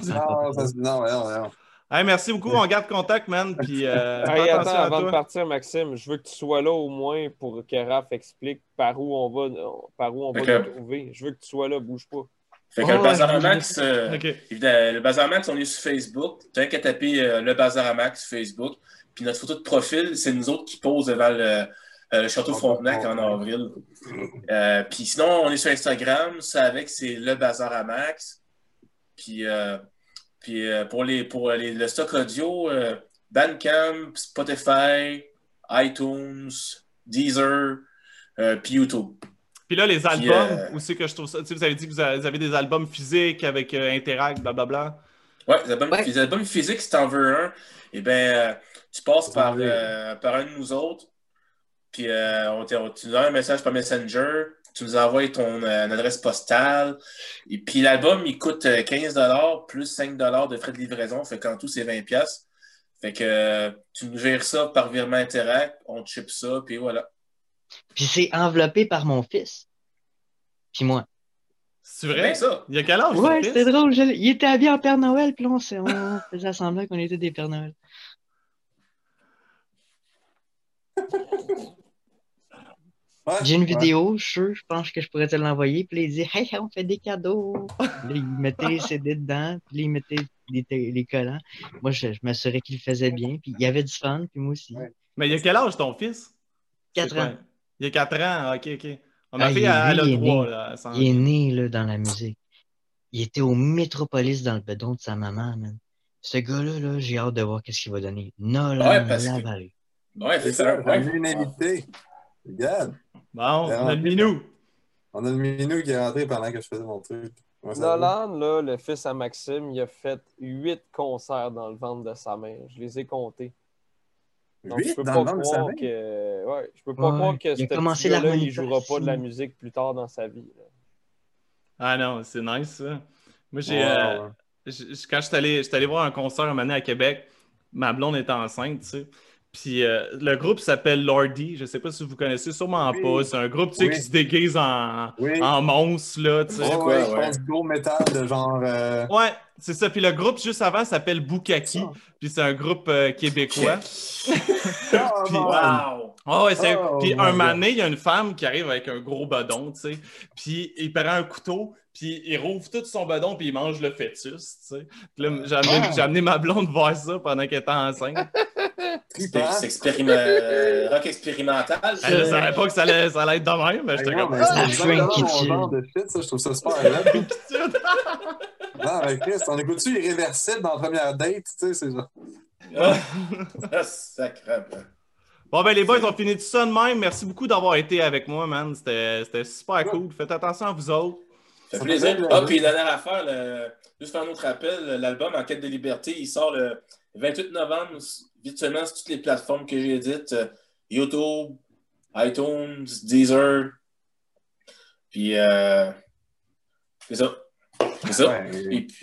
Non, non, non, non. Hey, merci beaucoup, on garde contact, man, puis euh, Hey, attends, à avant de partir, Maxime, je veux que tu sois là au moins pour que Raph explique par où on va, par où on va trouver. Je veux que tu sois là, bouge pas. Fait que Oh, le Bazar à vous Max, euh, le Bazar Max, on est sur Facebook. T'as qu'à taper euh, le Bazar Max Facebook. Puis notre photo de profil, c'est nous autres qui posent devant le, euh, le Château Frontenac en avril. Euh, puis sinon, on est sur Instagram. Ça avec, c'est le Bazar à Max. Puis, euh, puis euh, pour, les, pour les, le stock audio, euh, Bandcamp, Spotify, iTunes, Deezer, euh, puis YouTube. Puis là, les albums, euh, où c'est que je trouve ça? Tu sais, vous avez dit que vous avez, vous avez des albums physiques avec euh, Interact, blablabla. Ouais, les albums, Ouais. les albums physiques, si t'en veux un, eh ben, tu passes par, euh, par un de nous autres, puis euh, on, te- on- tu nous envoies un message par Messenger, tu nous envoies ton euh, adresse postale, et puis l'album, il coûte euh, 15 plus 5 de frais de livraison, fait qu'en tout, c'est 20 pièces. Fait que euh, tu nous gères ça par virement Interact, on te ship ça, puis voilà. Puis c'est enveloppé par mon fils. Puis moi. C'est vrai? ça. Il y a quel âge? Ouais, c'était drôle. je- Il était habillé en Père Noël, puis là, on, on faisait semblant qu'on était des Pères Noël. Ouais, J'ai une ouais. vidéo, je je pense que je pourrais te l'envoyer. Puis là, il dit Hey, on fait des cadeaux. Puis il mettait les CD dedans, puis là, il mettait les, les collants. Moi, je, je m'assurais qu'il le faisait bien. Puis il y avait du fun, puis moi aussi. Ouais. Mais il y a quel âge ton fils? Quatre C'est quoi? ans. Il y a 4 ans, ok, ok. On a Ah, fait il- à, lui, il est 3 né. là. sans- Il est né là, dans la musique. Il était au Métropolis dans le bedon de sa maman, man. Ce gars-là, là, j'ai hâte de voir qu'est-ce qu'il va donner. Nolan Ouais, parce que-. Ouais, C'est ça, ça. on a Ouais. une invité. Regarde, Bon, on a le minou. on a le minou qui est rentré pendant que je faisais mon truc. Nolan, là, le fils à Maxime, il a fait huit concerts dans le ventre de sa mère. Je les ai comptés. Donc, je Huit peux dans pas le ventre de sa croire que. Ouais, je peux pas Ouais, croire que il ce gars-là, il jouera pas de la musique plus tard dans sa vie. là. Ah non, c'est nice ça. Moi, j'ai. Ouais, euh, quand je suis allé, voir un concert un moment à Québec, ma blonde était enceinte, tu sais. Puis euh, le groupe s'appelle Lordy. Je sais pas si vous connaissez, sûrement Oui. pas. C'est un groupe tu sais, Oui. qui se déguise en, Oui. en monstre, là, tu sais. Ouais, quoi, ouais, ouais. je pense gros métal de genre. euh, Ouais, c'est ça. Puis le groupe juste avant s'appelle Bukaki. Ça. Puis c'est un groupe euh, québécois. Ah, Puis-. Wow! Ah ouais, c'est... Oh puis my un donné, il y a une femme qui arrive avec un gros bedon, tu sais. Puis il prend un couteau, puis il rouvre tout son bedon, puis il mange le fœtus, tu sais. Puis là, j'ai amené, Ah. j'ai amené ma blonde voir ça pendant qu'elle était enceinte. C'est expériment- euh, rock expérimental. Elle ne savait pas que ça allait, ça allait être de même, mais j'étais comme... c'est Ah, de shit, ça, je trouve ça super. Non, mais Chris, on écoute-tu Irréversible dans la première date, tu sais, c'est genre. Ah. Bon, ben les boys, on finit tout ça de même. Merci beaucoup d'avoir été avec moi, man. C'était, c'était super cool. Faites attention à vous autres. Ça fait plaisir. Ah, puis dernière affaire, le- juste faire un autre rappel, l'album En quête de liberté, il sort le 28 novembre, virtuellement sur toutes les plateformes que j'ai dites, euh, YouTube, iTunes, Deezer. Puis, euh, c'est ça. C'est ça. Ouais, Et puis,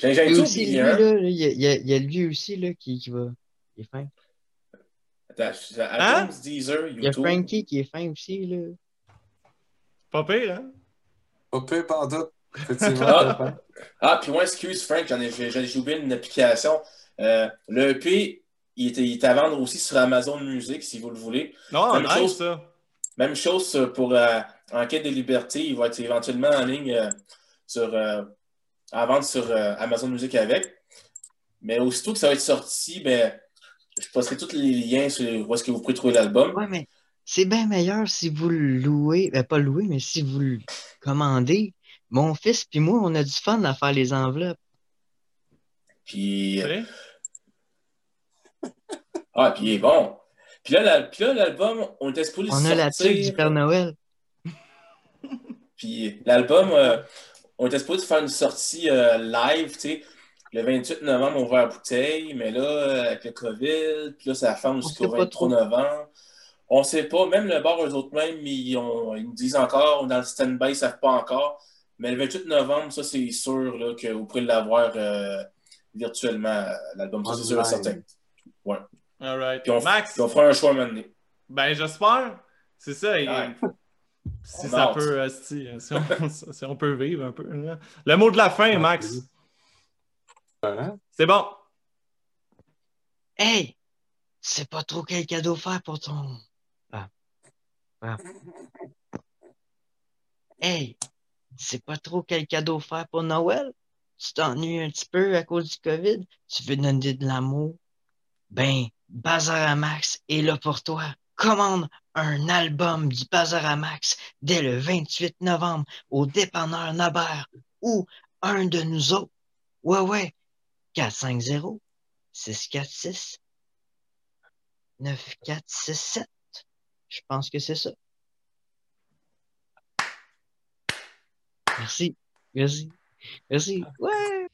j'ai tout, aussi, lui, hein. là, il y, a- il y il lui aussi là, qui, qui va. Qui est fin. Attends, j'ai Hein? Deezer, Il y a. Frankie qui est fin aussi. Là. Pas pire, hein? Pas peu. Ah. Ah, puis moi, excuse Frank, j'en ai, j'ai, oublié une application. Euh, le EP, il est, il est à vendre aussi sur Amazon Music, si vous le voulez. Non, Même nice, chose. ça. Même chose pour euh, Enquête de liberté, il va être éventuellement en ligne euh, sur, euh, à vendre sur euh, Amazon Music avec. Mais aussitôt que ça va être sorti, ben, je posterai tous les liens sur où est-ce que vous pouvez trouver l'album. Ouais, mais c'est bien meilleur si vous le louez, ben pas louez, mais si vous le commandez. Mon fils puis moi, on a du fun à faire les enveloppes. Puis, sais? ah, puis il est bon. Puis là, la- puis là, l'album, on était supposé On a la tuque du Père Noël. Puis l'album, euh, on était supposé faire une sortie euh, live, tu sais. Le 28 novembre, on va à bouteille, mais là, euh, avec le COVID, puis là, ça ferme On jusqu'au sait pas 23 trop. novembre. On sait pas, même le bar, eux autres mêmes, ils, ont- ils nous disent encore, on est dans le stand-by, ils savent pas encore. Mais le 28 novembre, ça, c'est sûr là, que vous pourrez l'avoir euh, virtuellement, euh, l'album. Ça, c'est sûr et certain. All right. Puis on, Max, puis on fera un choix maintenant. ben j'espère. C'est ça. Ouais. Si On ça peut, euh, si, si on, si on peut vivre un peu. là. Le mot de la fin, Max. C'est bon. Hey! Tu sais pas trop quel cadeau faire pour ton. Ah. Hey! Sais pas trop quel cadeau faire pour Noël? Tu t'ennuies un petit peu à cause du COVID? Tu veux donner de l'amour? Ben, Bazaramax est là pour toi. Commande un album du Bazaramax dès le 28 novembre au dépanneur Nabert ou un de nous autres. Ouais, ouais. 450 646 9467. Je pense que c'est ça. Merci. Merci. Merci. Ouais.